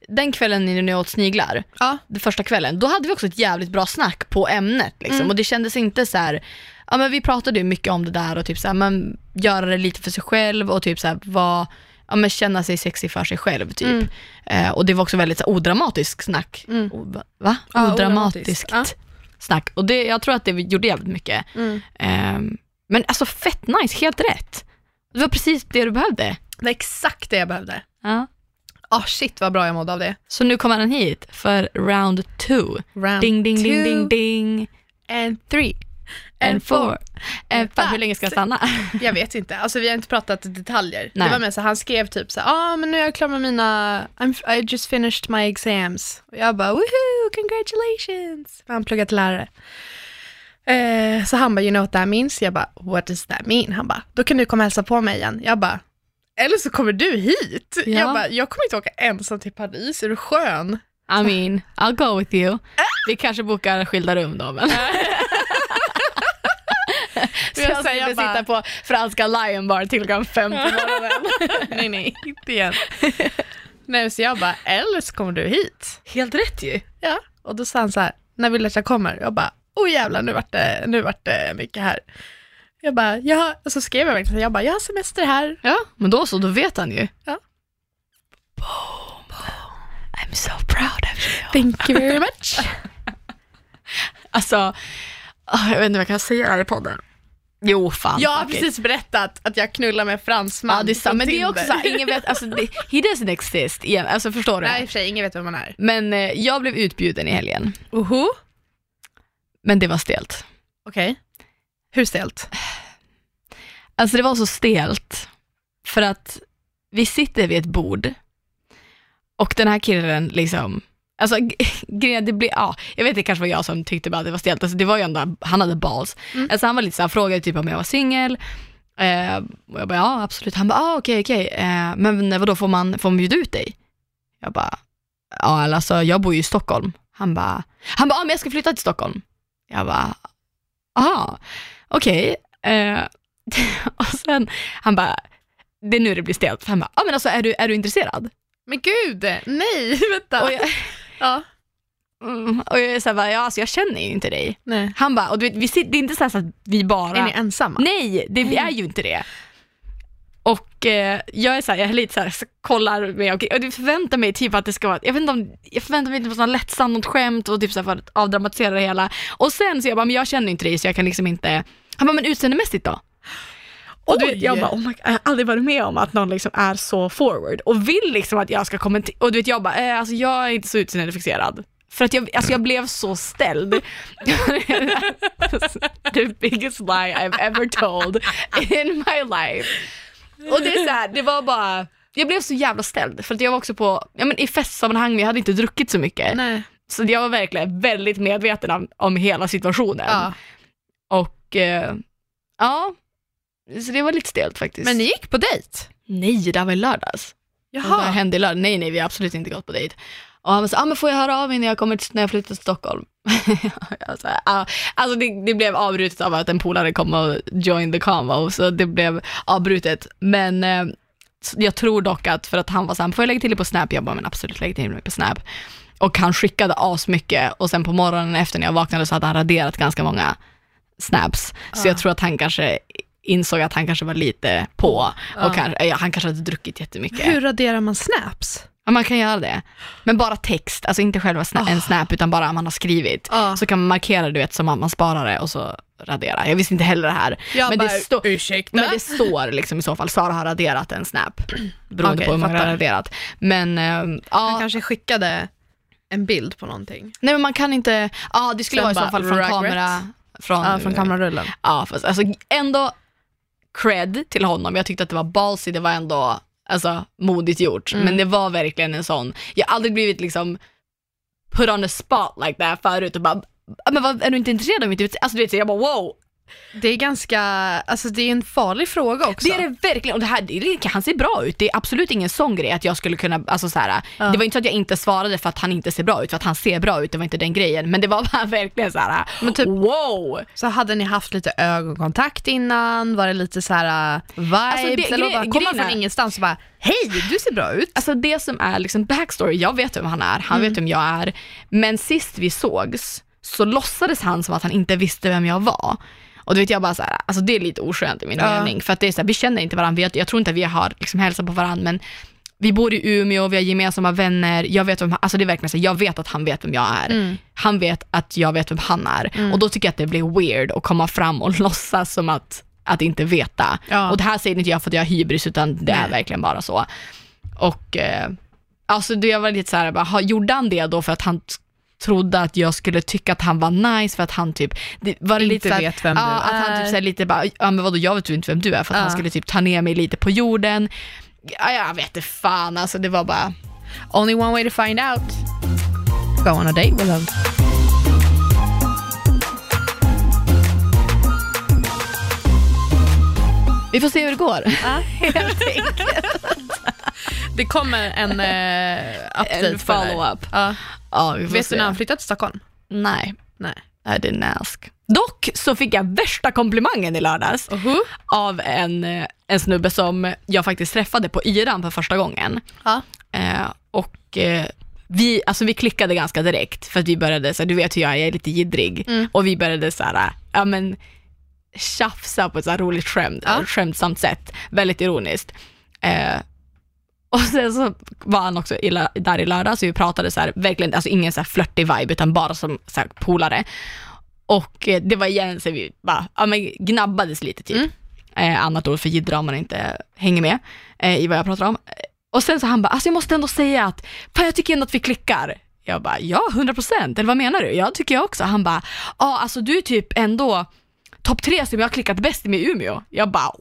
[SPEAKER 2] den kvällen när ni åt sniglar,
[SPEAKER 1] Ja.
[SPEAKER 2] den första kvällen, då hade vi också ett jävligt bra snack på ämnet liksom. och det kändes inte så här. ja men vi pratade ju mycket om det där och typ så här, men göra det lite för sig själv och typ så här, vad, ja men känna sig sexig för sig själv typ.
[SPEAKER 1] Mm.
[SPEAKER 2] Eh, och det var också väldigt så här, odramatisk snack.
[SPEAKER 1] Mm.
[SPEAKER 2] O- va?
[SPEAKER 1] Ja,
[SPEAKER 2] Odramatiskt
[SPEAKER 1] odramatiskt.
[SPEAKER 2] snack. Och det, jag tror att det gjorde jävligt mycket.
[SPEAKER 1] Mm.
[SPEAKER 2] Ehm, men alltså fett nice, helt rätt. Det var precis det du behövde.
[SPEAKER 1] Det var exakt det jag behövde.
[SPEAKER 2] Ja.
[SPEAKER 1] Ah shit vad bra jag mådde av det.
[SPEAKER 2] Så nu kommer han hit för round two.
[SPEAKER 1] Round
[SPEAKER 2] Ding, ding, ding,
[SPEAKER 1] two
[SPEAKER 2] ding, ding.
[SPEAKER 1] and three
[SPEAKER 2] And four. And five.
[SPEAKER 1] five.
[SPEAKER 2] Hur länge ska jag stanna?
[SPEAKER 1] Jag vet inte, alltså vi har inte pratat detaljer.
[SPEAKER 2] Nej.
[SPEAKER 1] Det var mer så han skrev typ så ja ah, men nu är jag klar med mina, I'm, I just finished my exams. Och jag bara woohoo, congratulations. Han pluggar till lärare. Eh, så han bara, you know what that means? Jag bara, what does that mean? Han bara, då kan du komma och hälsa på mig igen. Jag bara, eller så kommer du hit.
[SPEAKER 2] Ja.
[SPEAKER 1] Jag bara, jag kommer inte åka ensam till Paris, är du skön?
[SPEAKER 2] I mean, I'll go with you. Vi kanske bokar skilda rum då men. Så jag slipper
[SPEAKER 1] bara-
[SPEAKER 2] sitta på franska Lion Bar till klockan fem på morgonen.
[SPEAKER 1] nej, nej, inte igen. nej, så jag bara, eller så kommer du hit.
[SPEAKER 2] Helt rätt ju.
[SPEAKER 1] Ja, och då sa han så här, när vill du att jag kommer? Jag bara, oh jävlar, nu vart det, nu vart det mycket här. Jag bara, jag har, och så skrev jag verkligen, så jag bara, jag har semester här.
[SPEAKER 2] Ja, men då så, då vet han ju.
[SPEAKER 1] Ja.
[SPEAKER 2] I'm so proud of you.
[SPEAKER 1] Thank you very much.
[SPEAKER 2] Alltså, ah, jag vet inte vad jag kan säga här i podden. Jo, fan.
[SPEAKER 1] jag har
[SPEAKER 2] it.
[SPEAKER 1] precis berättat att jag knullar med fransman
[SPEAKER 2] Ja, det är sant. Men det är också
[SPEAKER 1] Tinder.
[SPEAKER 2] såhär, ingen vet, alltså, det, he doesn't exist. Igen, alltså förstår du?
[SPEAKER 1] Nej, i och för sig, ingen vet vem man är.
[SPEAKER 2] Men eh, jag blev utbjuden i helgen,
[SPEAKER 1] Oho,
[SPEAKER 2] men det var stelt.
[SPEAKER 1] okej. Hur stelt?
[SPEAKER 2] Alltså det var så stelt, för att vi sitter vid ett bord och den här killen liksom, alltså grejen, det blir, ja, jag vet det kanske var jag som tyckte bara att det var stelt, alltså det var ju ändå, han hade balls.
[SPEAKER 1] Mm.
[SPEAKER 2] Alltså han var lite så här, frågade typ om jag var singel, eh, och jag bara ja absolut, han bara ah, okej okej, eh, men vadå får man, får man bjuda ut dig? Jag bara, ja alltså jag bor ju i Stockholm. Han bara, han bara, ah, men jag ska flytta till Stockholm. Jag bara, aha, okej. Eh, och sen, han bara, det är nu det blir stelt. Han bara, ja ah, men alltså är du, är du intresserad?
[SPEAKER 1] Men gud, nej, vänta.
[SPEAKER 2] Och jag,
[SPEAKER 1] ja,
[SPEAKER 2] mm, och jag är såhär, bara, ja alltså jag känner ju inte dig.
[SPEAKER 1] nej.
[SPEAKER 2] Han bara, och du vet, vi det är inte så, att vi bara...
[SPEAKER 1] Är ni ensamma?
[SPEAKER 2] Nej, det
[SPEAKER 1] Nej.
[SPEAKER 2] är ju inte det. Och eh, jag är så här, jag är lite så här, så kollar mig och, och förväntar mig typ att det ska vara, jag vet inte om, jag förväntar mig typ något lättsamt, något skämt och typ så här för att avdramatisera det hela. Och sen så jag bara, men jag känner inte dig så jag kan liksom inte, han bara, men utseendemässigt då? Och du jag bara, oh my God, jag har aldrig varit med om att någon liksom är så forward och vill liksom att jag ska kommentera. Och du vet, jag bara, eh, alltså jag är inte så utseendefixerad. För att jag, alltså jag blev så ställd. The biggest lie I've ever told in my life. Och det är så här, det var bara, jag blev så jävla ställd för att jag var också på, ja men i festsammanhang, men jag hade inte druckit så mycket.
[SPEAKER 1] Nej.
[SPEAKER 2] Så jag var verkligen väldigt medveten om, om hela situationen.
[SPEAKER 1] Ja.
[SPEAKER 2] Och eh, ja, så det var lite stelt faktiskt.
[SPEAKER 1] Men ni gick på dejt?
[SPEAKER 2] Nej, det här var i lördags.
[SPEAKER 1] Jaha.
[SPEAKER 2] hände i lördag? Nej, nej, vi har absolut inte gått på dejt. Och han så ah, men får jag höra av mig när jag, kommer till, när jag flyttar till Stockholm? jag sa, ah. Alltså det, det blev avbrutet av att en polare kom och join the convo, så det blev avbrutet. Men eh, Jag tror dock att för att han var såhär, får jag lägga till det på Snap? Jag bara, men absolut lägg till det på Snap. Och han skickade asmycket och sen på morgonen efter när jag vaknade så hade han raderat ganska många snaps. Så
[SPEAKER 1] Ah.
[SPEAKER 2] jag tror att han kanske insåg att han kanske var lite på och
[SPEAKER 1] Ah.
[SPEAKER 2] kanske, ja, han kanske hade druckit jättemycket.
[SPEAKER 1] Hur raderar man snaps?
[SPEAKER 2] Ja, man kan göra det. Men bara text, alltså inte själva sna- en
[SPEAKER 1] Ah.
[SPEAKER 2] snap utan bara man har skrivit.
[SPEAKER 1] Ja.
[SPEAKER 2] Så kan man markera du vet som att man sparar det och så radera. Jag visste inte heller det här.
[SPEAKER 1] Jag
[SPEAKER 2] men,
[SPEAKER 1] bara,
[SPEAKER 2] det men det står liksom i så fall, Sara har raderat en snap. Beroende
[SPEAKER 1] Okej,
[SPEAKER 2] på hur jag har raderat. Men
[SPEAKER 1] Han
[SPEAKER 2] ja,
[SPEAKER 1] kanske skickade en bild på någonting.
[SPEAKER 2] nej men man kan inte, ja det skulle
[SPEAKER 1] Sen
[SPEAKER 2] vara i så fall från
[SPEAKER 1] regrets.
[SPEAKER 2] kamera. Från,
[SPEAKER 1] Ja, från kamerarullen.
[SPEAKER 2] Ja, fast alltså ändå cred till honom. Jag tyckte att det var ballsy, det var ändå alltså, modigt gjort.
[SPEAKER 1] Mm.
[SPEAKER 2] Men det var verkligen en sån, jag har aldrig blivit liksom put on the spot like that förut och bara, "Ah, men vad, är du inte intresserad av mitt utseende? Alltså du vet, så jag bara wow,
[SPEAKER 1] Det är ganska, alltså det är en farlig fråga också.
[SPEAKER 2] det är det verkligen. Och det här, det, han ser bra ut. Det är absolut ingen sån grej att jag skulle kunna, alltså så här,
[SPEAKER 1] Ja.
[SPEAKER 2] det var inte så att jag inte svarade för att han inte ser bra ut, för att han ser bra ut, det var inte den grejen. Men det var bara verkligen så här,
[SPEAKER 1] Men typ-
[SPEAKER 2] wow!
[SPEAKER 1] Så hade ni haft lite ögonkontakt innan? Var det lite så här vibes?
[SPEAKER 2] Alltså, det-
[SPEAKER 1] eller bara, kom
[SPEAKER 2] är-
[SPEAKER 1] från ingenstans och bara, hej du ser bra ut.
[SPEAKER 2] Alltså det som är liksom backstory, jag vet vem han är, han vet vem jag är. Men sist vi sågs så låtsades han som att han inte visste vem jag var. Och då vet jag bara så här, alltså det är lite oskönt i min
[SPEAKER 1] Ja.
[SPEAKER 2] mening. För att det är så här, vi känner inte varandra, vi, jag tror inte att vi har liksom hälsat på varandra men vi bor i Umeå, vi har gemensamma vänner, jag vet vem, alltså det är verkligen så jag vet att han vet vem jag är.
[SPEAKER 1] Mm.
[SPEAKER 2] Han vet att jag vet vem han är. Och då tycker jag att det blir weird att komma fram och låtsas som att, att inte veta.
[SPEAKER 1] Ja.
[SPEAKER 2] Och det här säger inte jag för att jag har hybris utan det är
[SPEAKER 1] Nej.
[SPEAKER 2] verkligen bara så. Och eh, alltså det jag var lite så här, bara, gjorde han det då för att han trodde att jag skulle tycka att han var nice för att han typ, det, var
[SPEAKER 1] Inte
[SPEAKER 2] lite så här,
[SPEAKER 1] vet vem
[SPEAKER 2] ja,
[SPEAKER 1] du
[SPEAKER 2] att han
[SPEAKER 1] är.
[SPEAKER 2] typ så här, lite bara, ja men vadå jag vet ju inte vem du är för att
[SPEAKER 1] Ja.
[SPEAKER 2] han skulle typ ta ner mig lite på jorden. Ja, jag vet inte fan alltså det var bara,
[SPEAKER 1] Only one way to find out. Go on a date with them.
[SPEAKER 2] vi får se hur det går.
[SPEAKER 1] Det kommer en uh, update
[SPEAKER 2] En
[SPEAKER 1] det
[SPEAKER 2] follow-up.
[SPEAKER 1] Ja.
[SPEAKER 2] Ja, vi får
[SPEAKER 1] Vet
[SPEAKER 2] se.
[SPEAKER 1] du när han flyttat till Stockholm?
[SPEAKER 2] Nej,
[SPEAKER 1] Nej.
[SPEAKER 2] I didn't ask. Dock så fick jag värsta komplimangen i lördags.
[SPEAKER 1] Uh-huh.
[SPEAKER 2] av en, eh, en snubbe som jag faktiskt träffade på Yran för första gången.
[SPEAKER 1] Ja.
[SPEAKER 2] Eh, och eh, vi, alltså vi klickade ganska direkt för att vi började, så här, du vet hur jag är, jag är lite jiddrig.
[SPEAKER 1] Mm.
[SPEAKER 2] Och vi började så här, ja men tjafsa på ett så roligt skämt,
[SPEAKER 1] Ja.
[SPEAKER 2] skämtsamt sätt, väldigt ironiskt. Eh, och sen så var han också i, där i lördag, så vi pratade så här, verkligen, alltså ingen så här flörtig vibe, utan bara som så här polare. Och eh, det var igen så vi bara, ja men gnabbades lite typ.
[SPEAKER 1] Mm.
[SPEAKER 2] Eh, annat ord för jiddra om man inte hänger med eh, i vad jag pratar om. Och sen så han bara, alltså jag måste ändå säga att, fan jag tycker ändå att vi klickar. Jag bara, ja 100% eller vad menar du? Ja tycker jag också. Han bara, ja alltså du är typ ändå topp tre som jag har klickat bäst med i Umeå. Jag bara,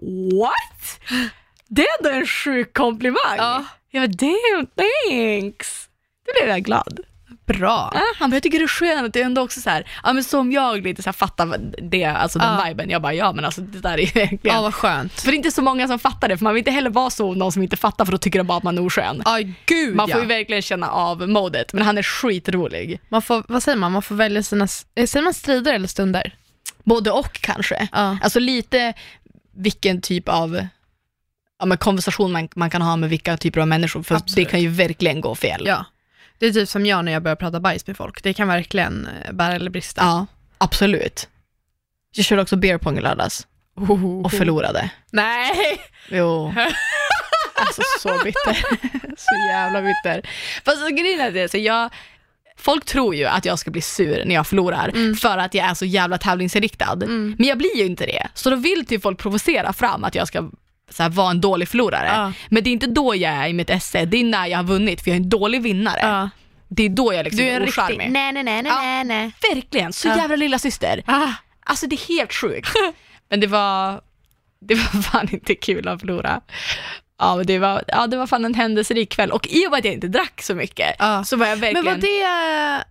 [SPEAKER 2] what? Det är ändå en sjuk komplimang.
[SPEAKER 1] Ja.
[SPEAKER 2] Jag bara, damn thanks. Då blev jag glad.
[SPEAKER 1] Bra.
[SPEAKER 2] Ja, han bara, jag tycker det är skönt, det är ändå också så här, ja men som jag lite så här fattar det, alltså den
[SPEAKER 1] Ja.
[SPEAKER 2] viben. Jag bara, ja men alltså det där är verkligen.
[SPEAKER 1] Ja, vad skönt.
[SPEAKER 2] För det är inte så många som fattar det, för man vill inte heller vara så någon som inte fattar för då tycker de bara att man är oskön.
[SPEAKER 1] Ja, gud
[SPEAKER 2] Man får
[SPEAKER 1] ja.
[SPEAKER 2] ju verkligen känna av modet, men han är skitrolig.
[SPEAKER 1] Man får, vad säger man, man får välja sina, eh, säger man strider eller stunder?
[SPEAKER 2] Både och kanske.
[SPEAKER 1] Ja.
[SPEAKER 2] Alltså lite vilken typ av ja, men konversation man, man kan ha med vilka typer av människor, för
[SPEAKER 1] Absolut.
[SPEAKER 2] det kan ju verkligen gå fel.
[SPEAKER 1] ja. Det är typ som jag när jag börjar prata bajs med folk. Det kan verkligen eh, bära eller brista.
[SPEAKER 2] Ja, absolut. Jag körde också beer pong i lördags och förlorade.
[SPEAKER 1] Nej!
[SPEAKER 2] Jo. Alltså så bitter. så jävla bitter. Fast grejen är det, så jag, folk tror ju att jag ska bli sur när jag förlorar
[SPEAKER 1] Mm.
[SPEAKER 2] för att jag är så jävla tävlingsinriktad.
[SPEAKER 1] Mm.
[SPEAKER 2] Men jag blir ju inte det. Så då vill typ folk provocera fram att jag ska så här, vara en dålig förlorare.
[SPEAKER 1] Ja.
[SPEAKER 2] Men det är inte då jag är i mitt esse, det är när jag har vunnit för jag är en dålig vinnare.
[SPEAKER 1] Ja.
[SPEAKER 2] Det är då jag liksom
[SPEAKER 1] Du är en
[SPEAKER 2] ocharmig.
[SPEAKER 1] riktig nej, nej, nej, nej,
[SPEAKER 2] Ja.
[SPEAKER 1] nej.
[SPEAKER 2] Verkligen, så
[SPEAKER 1] Ja.
[SPEAKER 2] jävla lilla syster.
[SPEAKER 1] Ah.
[SPEAKER 2] Alltså det är helt sjukt. Men det var, det var fan inte kul att förlora. Ja, men det var, ja, det var fan en händelserik kväll och i och med att jag inte drack så mycket
[SPEAKER 1] Ja.
[SPEAKER 2] så var jag verkligen...
[SPEAKER 1] Men var det,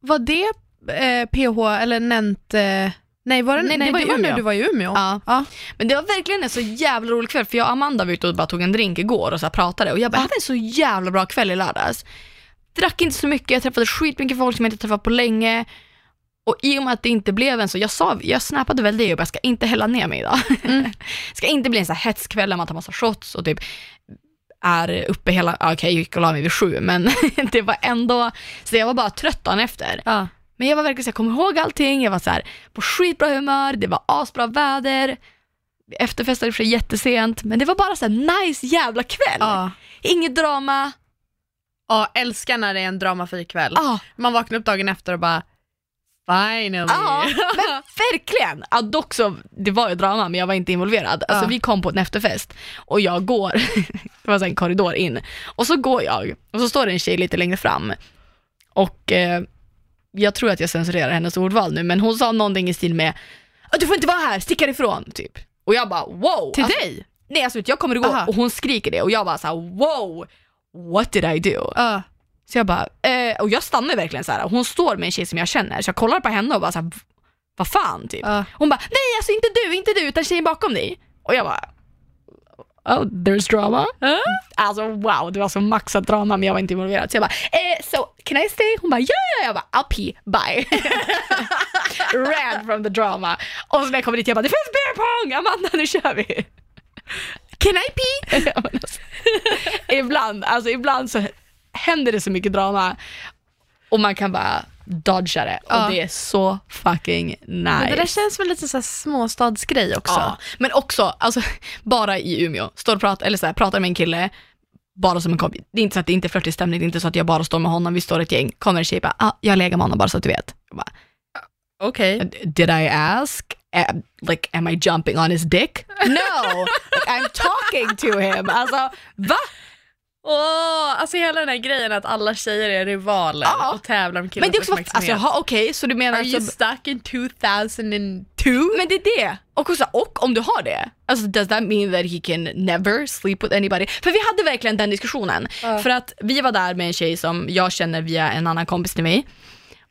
[SPEAKER 1] var det eh, PH eller Nent, eh, nej, var det,
[SPEAKER 2] Nej,
[SPEAKER 1] nej,
[SPEAKER 2] det var i
[SPEAKER 1] när
[SPEAKER 2] Umeå.
[SPEAKER 1] du var i Umeå.
[SPEAKER 2] Ja.
[SPEAKER 1] Ja.
[SPEAKER 2] Men det var verkligen en så jävla rolig kväll för jag och Amanda var ute och bara tog en drink igår och så här pratade och jag bara, jag hade en så jävla bra kväll i lördags. Drack inte så mycket, jag träffade skitmycket folk som jag inte träffat på länge. Och i och med att det inte blev en så, jag sa, jag snappade väl det och bara, jag ska inte hälla ner mig idag.
[SPEAKER 1] Mm.
[SPEAKER 2] ska inte bli en så här hetskväll där man tar massa shots och typ är uppe hela, okej okay, jag gick och la mig vid sju, men det var ändå, så jag var bara trött dagen efter.
[SPEAKER 1] Ja.
[SPEAKER 2] Men jag var verkligen så jag kommer ihåg allting, jag var så här, på skitbra humör, det var asbra väder, efterfestade i och för sig jättesent, men det var bara så här nice jävla kväll.
[SPEAKER 1] Ja.
[SPEAKER 2] Inget drama.
[SPEAKER 1] Ja, älskar när det är en dramafri kväll.
[SPEAKER 2] Ja,
[SPEAKER 1] Man vaknar upp dagen efter och bara finally.
[SPEAKER 2] ja men verkligen. Ja, dock så, det var ju drama men jag var inte involverad. Alltså
[SPEAKER 1] Ja.
[SPEAKER 2] vi kom på en efterfest och jag går, det var så en korridor in, och så går jag och så står det en tjej lite längre fram och eh, jag tror att jag censurerar hennes ordval nu men hon sa någonting i stil med "Ah, du får inte vara här, stick härifrån typ. Och jag bara wow.
[SPEAKER 1] Till
[SPEAKER 2] alltså,
[SPEAKER 1] dig?
[SPEAKER 2] Nej alltså jag kommer att gå
[SPEAKER 1] Aha.
[SPEAKER 2] och hon skriker det och jag bara så här, wow, what did I do?
[SPEAKER 1] Ja.
[SPEAKER 2] Så jag bara, eh, och jag stannar verkligen så här. hon står med en tjej som jag känner, så jag kollar på henne och bara så här, vad fan typ.
[SPEAKER 1] Ja.
[SPEAKER 2] Hon bara, nej alltså inte du, inte du, utan tjejen bakom dig. Och jag bara, oh there's drama. Alltså wow, det var så maxat drama men jag var inte involverad. Så jag bara, eh, so can I stay? Hon bara, ja ja, jag bara, I'll pee, bye. Ran from the drama. Och så när jag kommer dit, jag bara, det finns beer pong, Amanda nu kör vi.
[SPEAKER 1] Can I pee?
[SPEAKER 2] Ja, alltså, ibland, alltså ibland så händer det så mycket drama och man kan bara dodga det
[SPEAKER 1] Ja.
[SPEAKER 2] och det är så fucking nice.
[SPEAKER 1] Men det där känns väl lite så småstadsgrej också.
[SPEAKER 2] ja. Men också, alltså, bara i Umeå, står och pratar, eller så här, pratar med en kille, bara som en kompis. Det är inte så att det inte är flörtig stämning, det är inte så att jag bara står med honom, vi står ett gäng, kommer en tjej bara, ah, jag lägger med honom bara så att du vet.
[SPEAKER 1] Okej.
[SPEAKER 2] Did I ask? Eh, like, am I jumping on his dick? No! like, I'm talking to him. Alltså, va?
[SPEAKER 1] Åh, alltså hela den här grejen att alla tjejer är rivaler
[SPEAKER 2] Ja.
[SPEAKER 1] och tävlar om killarnas
[SPEAKER 2] Men det är också, alltså,
[SPEAKER 1] uppmärksamhet.
[SPEAKER 2] jaha, okej, så du menar
[SPEAKER 1] Are you
[SPEAKER 2] så,
[SPEAKER 1] stuck in 2002?
[SPEAKER 2] Men det är det. Och, också, och om du har det, alltså does that mean that he can never sleep with anybody? För vi hade verkligen den diskussionen.
[SPEAKER 1] Ja.
[SPEAKER 2] För att vi var där med en tjej som jag känner via en annan kompis till mig.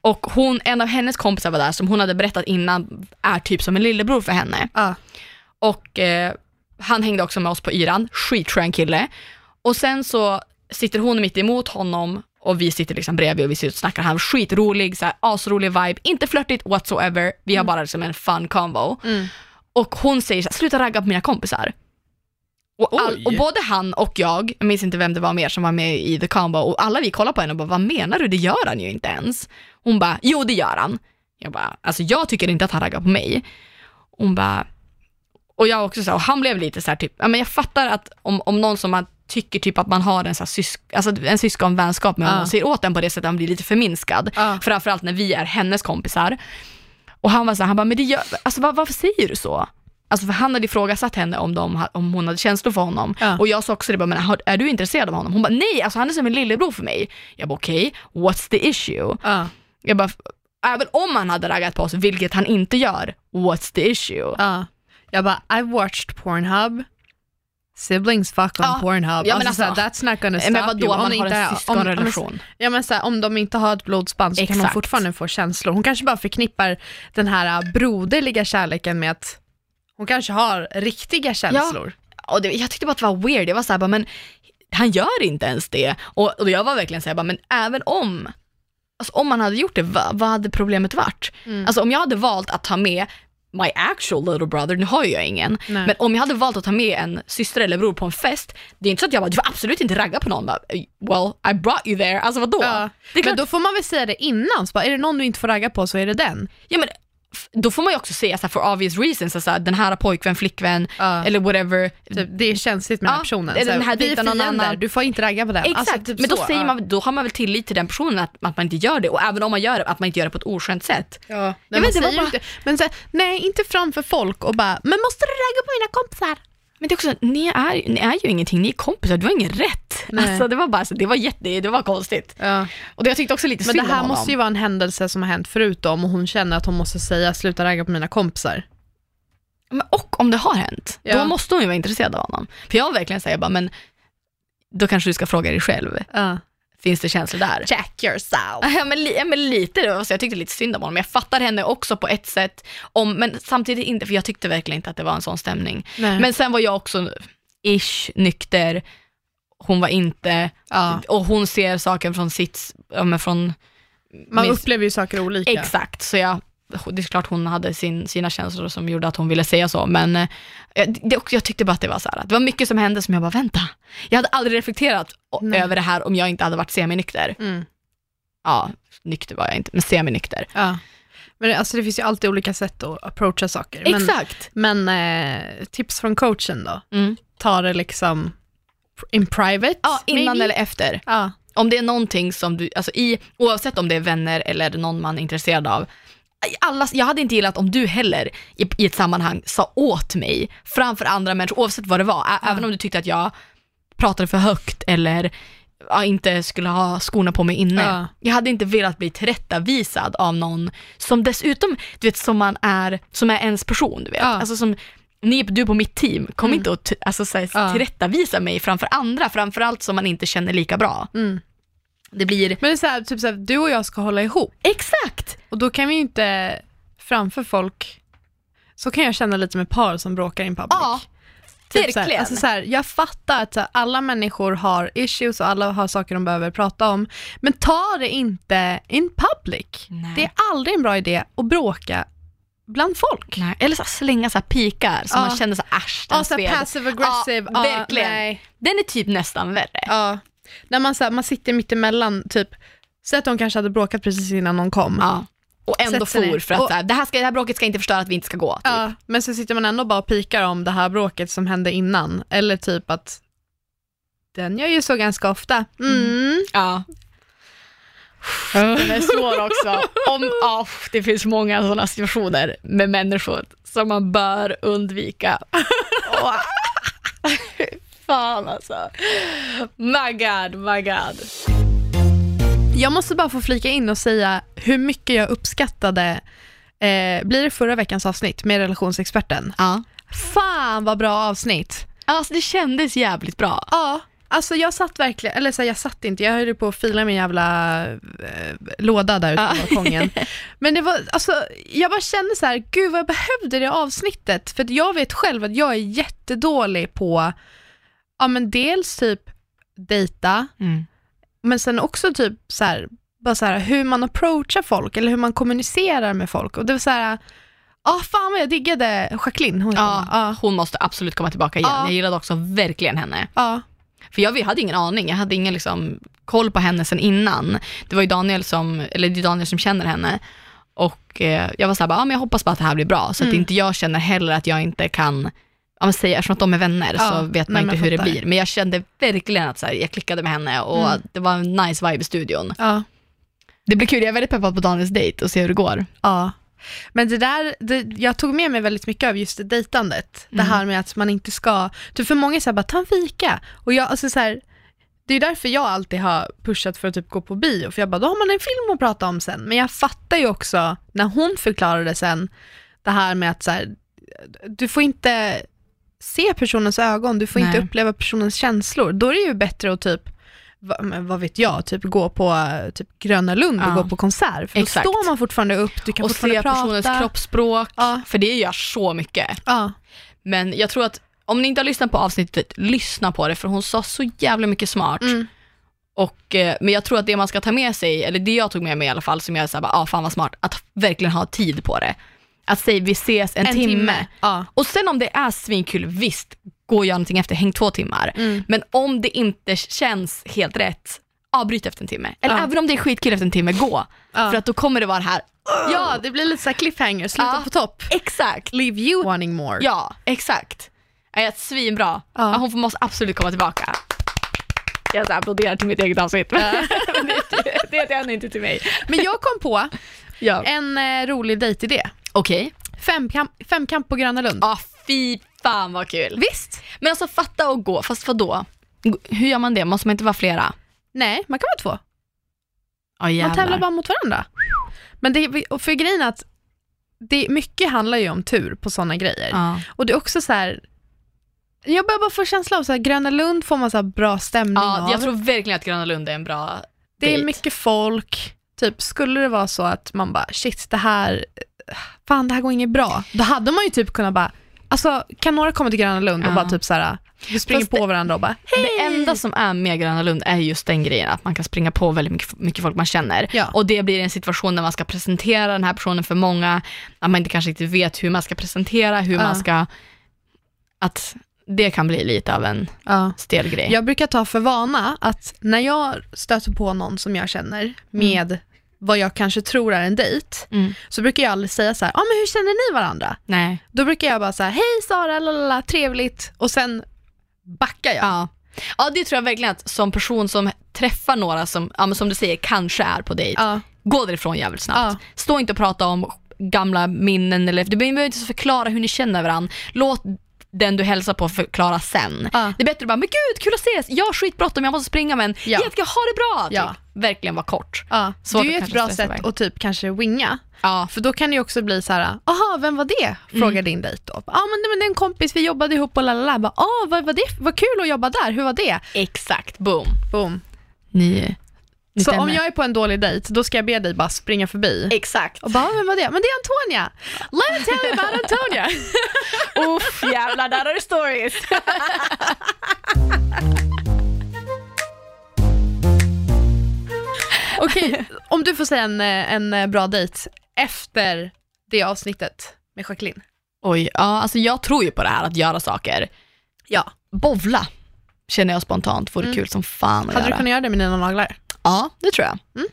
[SPEAKER 2] Och hon, en av hennes kompisar var där som hon hade berättat innan är typ som en lillebror för henne.
[SPEAKER 1] Ja.
[SPEAKER 2] Och eh, han hängde också med oss på yran, skitskön kille. Och sen så sitter hon mitt emot honom och vi sitter liksom bredvid och vi sitter och snackar. Han är skitrolig, så här, asrolig vibe, inte flörtigt whatsoever. Vi har bara liksom en fun convo.
[SPEAKER 1] Mm.
[SPEAKER 2] Och hon säger så här, sluta ragga på mina kompisar. Och, all, och både han och jag, jag minns inte vem det var mer som var med i the combo, och alla vi kollar på henne och bara, vad menar du? Det gör han ju inte ens. Hon bara, jo det gör han. Jag bara, alltså jag tycker inte att han raggar på mig. Hon bara, och jag också så här, och han blev lite så här typ, ja men jag fattar att om, om någon som man tycker typ att man har en, så här sysk, alltså en syskonvänskap med honom, säger åt den på det sättet, han blir lite förminskad.
[SPEAKER 1] Ja.
[SPEAKER 2] Framförallt när vi är hennes kompisar. Och han var så här, han bara, men det gör, alltså var, varför säger du så? Alltså för han hade ifrågasatt henne om, de, om hon hade känslor för honom.
[SPEAKER 1] Ja.
[SPEAKER 2] Och jag sa också det, bara, men är du intresserad av honom? Hon bara, nej, alltså han är som en lillebror för mig. Jag bara, okej, what's the issue?
[SPEAKER 1] Ja.
[SPEAKER 2] Jag bara, även om han hade raggat på oss, vilket han inte gör, what's the issue?
[SPEAKER 1] Ja. Jag bara, I've watched Pornhub. Siblings fuck on
[SPEAKER 2] Ja.
[SPEAKER 1] Pornhub.
[SPEAKER 2] Ja, men
[SPEAKER 1] alltså,
[SPEAKER 2] alltså,
[SPEAKER 1] såhär, that's not gonna stop
[SPEAKER 2] Men vadå,
[SPEAKER 1] you. Om ni
[SPEAKER 2] har
[SPEAKER 1] inte-
[SPEAKER 2] en
[SPEAKER 1] om-
[SPEAKER 2] syskonrelation.
[SPEAKER 1] Ja men såhär, om de inte har ett blodsband så kan de
[SPEAKER 2] Exakt.
[SPEAKER 1] fortfarande få känslor. Hon kanske bara förknippar den här äh, broderliga kärleken med att hon kanske har riktiga känslor.
[SPEAKER 2] Och det, jag tyckte bara att det var weird, jag var såhär, bara, men han gör inte ens det. Och, och jag var verkligen såhär, bara, men även om, alltså, om man hade gjort det, vad, vad hade problemet varit?
[SPEAKER 1] Mm.
[SPEAKER 2] Alltså om jag hade valt att ta med my actual little brother, nu har jag ingen,
[SPEAKER 1] Nej.
[SPEAKER 2] men om jag hade valt att ta med en syster eller bror på en fest, det är inte så att jag bara, du får absolut inte ragga på någon. Bara, well, I brought you there, alltså vadå?
[SPEAKER 1] Ja.
[SPEAKER 2] Det är klart,
[SPEAKER 1] Men då får man väl säga det innan, så bara, är det någon du inte får ragga på så är det den.
[SPEAKER 2] ja, men, då får man ju också säga så här, for obvious reasons, så här, den här har pojkvän, flickvän,
[SPEAKER 1] Ja.
[SPEAKER 2] eller whatever.
[SPEAKER 1] Typ, det är känsligt med den här personen.
[SPEAKER 2] eller den här
[SPEAKER 1] vi är fiender,
[SPEAKER 2] annan.
[SPEAKER 1] du får inte ragga på den.
[SPEAKER 2] Exakt,
[SPEAKER 1] Alltså, typ
[SPEAKER 2] men då,
[SPEAKER 1] så,
[SPEAKER 2] säger
[SPEAKER 1] ja.
[SPEAKER 2] man, då har man väl tillit till den personen att, att man inte gör det och även om man gör det, att man inte gör det på ett oskönt sätt.
[SPEAKER 1] Ja,
[SPEAKER 2] Jag
[SPEAKER 1] men
[SPEAKER 2] vet,
[SPEAKER 1] man
[SPEAKER 2] det var bara-
[SPEAKER 1] inte, men så, här, nej inte framför folk och bara, men måste du ragga på mina kompisar?
[SPEAKER 2] Men det är också, ni är, ni är ju ingenting, ni är kompisar, du har ingen rätt.
[SPEAKER 1] Nej.
[SPEAKER 2] Alltså, det var bara så, det var jätte, det var konstigt.
[SPEAKER 1] Ja.
[SPEAKER 2] Och det, jag tyckte också lite
[SPEAKER 1] Men
[SPEAKER 2] synd
[SPEAKER 1] det här
[SPEAKER 2] om honom.
[SPEAKER 1] måste ju vara en händelse som har hänt förut om hon känner att hon måste säga sluta ragga på mina kompisar.
[SPEAKER 2] Men, och om det har hänt,
[SPEAKER 1] Ja.
[SPEAKER 2] då måste hon ju vara intresserad av honom. För jag var verkligen säga bara, men då kanske du ska fråga dig själv,
[SPEAKER 1] Ja.
[SPEAKER 2] Finns det känslor där?
[SPEAKER 1] Check yourself.
[SPEAKER 2] Ja men, ja, men lite, då, så jag tyckte lite synd om honom. Jag fattar henne också på ett sätt, om, men samtidigt inte, för jag tyckte verkligen inte att det var en sån stämning.
[SPEAKER 1] Nej.
[SPEAKER 2] Men sen var jag också ish nykter, hon var inte,
[SPEAKER 1] ja.
[SPEAKER 2] och hon ser saker från sitt, ja, men från,
[SPEAKER 1] Man
[SPEAKER 2] min-
[SPEAKER 1] upplever ju saker olika.
[SPEAKER 2] exakt, så jag, det är klart hon hade sin, sina känslor som gjorde att hon ville säga så, men eh, det, jag tyckte bara att det var så här, det var mycket som hände som jag bara, vänta, jag hade aldrig reflekterat
[SPEAKER 1] Nej.
[SPEAKER 2] över det här om jag inte hade varit seminykter.
[SPEAKER 1] Mm.
[SPEAKER 2] Ja, nykter var jag inte, men seminykter.
[SPEAKER 1] Ja. Men alltså, det finns ju alltid olika sätt att approacha saker. Men,
[SPEAKER 2] Exakt.
[SPEAKER 1] men eh, tips från coachen då?
[SPEAKER 2] Mm.
[SPEAKER 1] Ta det liksom in private?
[SPEAKER 2] Ja, innan
[SPEAKER 1] maybe?
[SPEAKER 2] eller efter.
[SPEAKER 1] Ja.
[SPEAKER 2] Om det är någonting som du, alltså i, oavsett om det är vänner eller någon man är intresserad av, alla, jag hade inte gillat om du heller i, i ett sammanhang sa åt mig framför andra människor, oavsett vad det var, ä-
[SPEAKER 1] Ja.
[SPEAKER 2] även om du tyckte att jag pratade för högt eller ja, inte skulle ha skorna på mig inne.
[SPEAKER 1] Ja.
[SPEAKER 2] Jag hade inte velat bli tillrättavisad av någon som dessutom, du vet, som man är, som är ens person, du vet.
[SPEAKER 1] Ja.
[SPEAKER 2] Alltså som, ni, du på mitt team, kom
[SPEAKER 1] Mm.
[SPEAKER 2] inte att t- alltså, så här, tillrättavisa mig framför andra, framförallt som man inte känner lika bra. Det blir...
[SPEAKER 1] Men det är så här, typ så här, du och jag ska hålla ihop.
[SPEAKER 2] Exakt!
[SPEAKER 1] Och då kan vi ju inte framför folk, så kan jag känna lite med par som bråkar in public.
[SPEAKER 2] Ja,
[SPEAKER 1] Typ så här,
[SPEAKER 2] verkligen.
[SPEAKER 1] alltså så här, jag fattar att så alla människor har issues och alla har saker de behöver prata om, men ta det inte in public.
[SPEAKER 2] Nej.
[SPEAKER 1] Det är aldrig en bra idé att bråka bland folk.
[SPEAKER 2] Nej. Eller så slänga så här pikar som
[SPEAKER 1] Ja.
[SPEAKER 2] man känner så äsch, den
[SPEAKER 1] Ja, så passive aggressive.
[SPEAKER 2] Ja,
[SPEAKER 1] ja,
[SPEAKER 2] verkligen.
[SPEAKER 1] nej.
[SPEAKER 2] Den är typ nästan värre.
[SPEAKER 1] Ja. När man, så här, man sitter mitt emellan, typ, säg att de kanske hade bråkat precis innan någon kom.
[SPEAKER 2] Ja. Och ändå
[SPEAKER 1] Sätt
[SPEAKER 2] for för att
[SPEAKER 1] Och-
[SPEAKER 2] här, det, här ska, det här bråket ska inte förstöra att vi inte ska gå. Typ.
[SPEAKER 1] Ja, men så sitter man ändå bara och pikar om det här bråket som hände innan. Eller typ att den gör ju så ganska ofta. Mm.
[SPEAKER 2] Ja. Den är svår också. Om, ja, det finns många sådana situationer med människor som man bör undvika. Åh. Fan alltså. My God, my God.
[SPEAKER 1] Jag måste bara få flika in och säga hur mycket jag uppskattade, eh, blir det förra veckans avsnitt med relationsexperten?
[SPEAKER 2] Ja.
[SPEAKER 1] Fan vad bra avsnitt!
[SPEAKER 2] Alltså det kändes jävligt bra.
[SPEAKER 1] Ja, alltså jag satt verkligen, eller så här, jag satt inte, jag höll på att fila min jävla eh, låda där ute på balkongen. Men det var, alltså jag bara kände så här, gud vad jag behövde det avsnittet. För jag vet själv att jag är jättedålig på, ja men dels typ dejta,
[SPEAKER 2] Mm.
[SPEAKER 1] men sen också typ så här, bara så här, hur man approachar folk eller hur man kommunicerar med folk. Och det var så här, ja fan vad jag diggade Jacqueline. Hon,
[SPEAKER 2] Ja,
[SPEAKER 1] ja,
[SPEAKER 2] hon måste absolut komma tillbaka igen.
[SPEAKER 1] Ja.
[SPEAKER 2] Jag gillade också verkligen henne.
[SPEAKER 1] ja,
[SPEAKER 2] För jag hade ingen aning, jag hade ingen liksom koll på henne sen innan. Det var ju Daniel som, eller det är Daniel som känner henne. Och eh, jag var såhär, ja men jag hoppas bara att det här blir bra. Så att
[SPEAKER 1] Mm.
[SPEAKER 2] inte jag känner heller att jag inte kan, men säga, eftersom att de är vänner
[SPEAKER 1] Ja,
[SPEAKER 2] så vet man inte hur det blir. Men jag kände verkligen att så här, jag klickade med henne och
[SPEAKER 1] Mm.
[SPEAKER 2] det var en nice vibe i studion.
[SPEAKER 1] ja.
[SPEAKER 2] Det blir kul, jag är väldigt peppad på Daniels dejt och se hur det går.
[SPEAKER 1] Ja. Men det där, det, jag tog med mig väldigt mycket av just det dejtandet. Det
[SPEAKER 2] Mm.
[SPEAKER 1] här med att man inte ska, typ för många säger bara ta en fika. Och jag, alltså så här, det är därför jag alltid har pushat för att typ gå på bio, för jag bara då har man en film att prata om sen. Men jag fattar ju också när hon förklarade sen, det här med att så här, du får inte se personens ögon, du får inte
[SPEAKER 2] Nej.
[SPEAKER 1] uppleva personens känslor. Då är det ju bättre att typ vad, vad vet jag, typ gå på typ Gröna Lund och
[SPEAKER 2] Ja.
[SPEAKER 1] gå på konsert. För då
[SPEAKER 2] Exakt.
[SPEAKER 1] står man fortfarande upp, du kan
[SPEAKER 2] Och
[SPEAKER 1] fortfarande
[SPEAKER 2] se
[SPEAKER 1] prata.
[SPEAKER 2] personens kroppsspråk,
[SPEAKER 1] Ja.
[SPEAKER 2] för det gör så mycket.
[SPEAKER 1] Ja.
[SPEAKER 2] Men jag tror att om ni inte har lyssnat på avsnittet, lyssna på det för hon sa så jävla mycket smart.
[SPEAKER 1] Mm.
[SPEAKER 2] Och, eh, men jag tror att det man ska ta med sig, eller det jag tog med mig i alla fall, som jag såhär, ah, fan vad smart, att verkligen ha tid på det. Att säga vi ses en, timme.
[SPEAKER 1] Ja.
[SPEAKER 2] Och sen om det är svinkul, visst, gå och gör någonting efter, häng två timmar.
[SPEAKER 1] Mm.
[SPEAKER 2] Men om det inte känns helt rätt, avbryt efter en timme. Eller
[SPEAKER 1] Ja.
[SPEAKER 2] även om det är skitkul efter en timme, gå.
[SPEAKER 1] Ja.
[SPEAKER 2] För att då kommer det vara det här,
[SPEAKER 1] ja, det blir lite så cliffhanger, sluta
[SPEAKER 2] Ja.
[SPEAKER 1] på topp.
[SPEAKER 2] exakt.
[SPEAKER 1] Leave you wanting more.
[SPEAKER 2] Ja, exakt. Ja, är svinbra.
[SPEAKER 1] Ja.
[SPEAKER 2] Ja. Hon måste absolut komma tillbaka. Jag så applåderar till mitt eget avsnitt. Men det, det är det är inte till mig.
[SPEAKER 1] Men jag kom på
[SPEAKER 2] Ja.
[SPEAKER 1] en eh, rolig dejtidé.
[SPEAKER 2] Okej.
[SPEAKER 1] Femkamp, femkamp på Gröna Lund.
[SPEAKER 2] Ja, fy fan vad kul.
[SPEAKER 1] Visst?
[SPEAKER 2] Men alltså fatta och gå, fast vadå? Hur gör man det? Måste man inte vara flera?
[SPEAKER 1] Nej, man kan vara två.
[SPEAKER 2] Ja
[SPEAKER 1] Man tävlar bara mot varandra. Men det, för grejen är att det, mycket handlar ju om tur på sådana grejer.
[SPEAKER 2] Ja.
[SPEAKER 1] Och det är också så här. Jag börjar bara få känsla av så här, Gröna Lund får man så bra stämning
[SPEAKER 2] ja,
[SPEAKER 1] av.
[SPEAKER 2] jag tror verkligen att Gröna Lund är en bra
[SPEAKER 1] Det är
[SPEAKER 2] dejt.
[SPEAKER 1] mycket folk. Typ, skulle det vara så att man bara, shit, det här, fan det här går inget bra. Då hade man ju typ kunnat bara, alltså kan några komma till Gröna Lund och
[SPEAKER 2] Ja.
[SPEAKER 1] bara typ så här, Vi springer
[SPEAKER 2] Fast
[SPEAKER 1] på
[SPEAKER 2] det-
[SPEAKER 1] varandra och bara
[SPEAKER 2] Det enda som är med Gröna Lund är just den grejen att man kan springa på väldigt mycket, mycket folk man känner.
[SPEAKER 1] Ja.
[SPEAKER 2] Och det blir en situation där man ska presentera den här personen för många, att man inte kanske inte vet hur man ska presentera, hur
[SPEAKER 1] Ja.
[SPEAKER 2] man ska... Att det kan bli lite av en
[SPEAKER 1] Ja.
[SPEAKER 2] stel grej.
[SPEAKER 1] Jag brukar ta för vana att när jag stöter på någon som jag känner med vad jag kanske tror är en dejt,
[SPEAKER 2] Mm.
[SPEAKER 1] så brukar jag aldrig säga så här, ah, men hur känner ni varandra?
[SPEAKER 2] Nej.
[SPEAKER 1] Då brukar jag bara säga, hej Sara, lalala, trevligt, och sen backar jag.
[SPEAKER 2] Ja. ja, det tror jag verkligen att som person som träffar några som, ja, men som du säger, kanske är på dejt,
[SPEAKER 1] Ja.
[SPEAKER 2] gå därifrån jävligt snabbt.
[SPEAKER 1] Ja.
[SPEAKER 2] Stå inte och prata om gamla minnen eller, du behöver inte förklara hur ni känner varandra. Låt den du hälsar på förklara sen.
[SPEAKER 1] Ja.
[SPEAKER 2] Det är bättre att bara, men gud kul att ses, jag har skitbråttom, jag måste springa men
[SPEAKER 1] Ja.
[SPEAKER 2] jättekul, ha det bra.
[SPEAKER 1] Ja.
[SPEAKER 2] Typ. Verkligen vara kort.
[SPEAKER 1] Ja. Det är ju ett bra sätt
[SPEAKER 2] iväg.
[SPEAKER 1] att typ kanske winga,
[SPEAKER 2] Ja.
[SPEAKER 1] för då kan det ju också bli så här, aha, vem var det? Frågar din dejt då. Ja men, det- men det är en kompis, vi jobbade ihop och lalala. Bara, ah, vad, vad, det, vad kul att jobba där, hur var det?
[SPEAKER 2] Exakt, boom.
[SPEAKER 1] Boom.
[SPEAKER 2] Ni,
[SPEAKER 1] Så om jag är på en dålig dejt, då ska jag be dig bara springa förbi.
[SPEAKER 2] Exakt.
[SPEAKER 1] Och bara, "Ah, vem var det? Men det är Antonia! Let me tell you about Antonia!
[SPEAKER 2] Uff jävlar, där har du stories.
[SPEAKER 1] Okej, om du får säga en, eh, en eh, bra dejt efter det avsnittet med Jacqueline.
[SPEAKER 2] Oj, ja alltså jag tror ju på det här att göra saker.
[SPEAKER 1] Ja.
[SPEAKER 2] Bovla känner jag spontant vore kul som fan att
[SPEAKER 1] Hade du
[SPEAKER 2] göra.
[SPEAKER 1] kunnat göra det med dina naglar?
[SPEAKER 2] Ja, det tror jag.
[SPEAKER 1] Mm.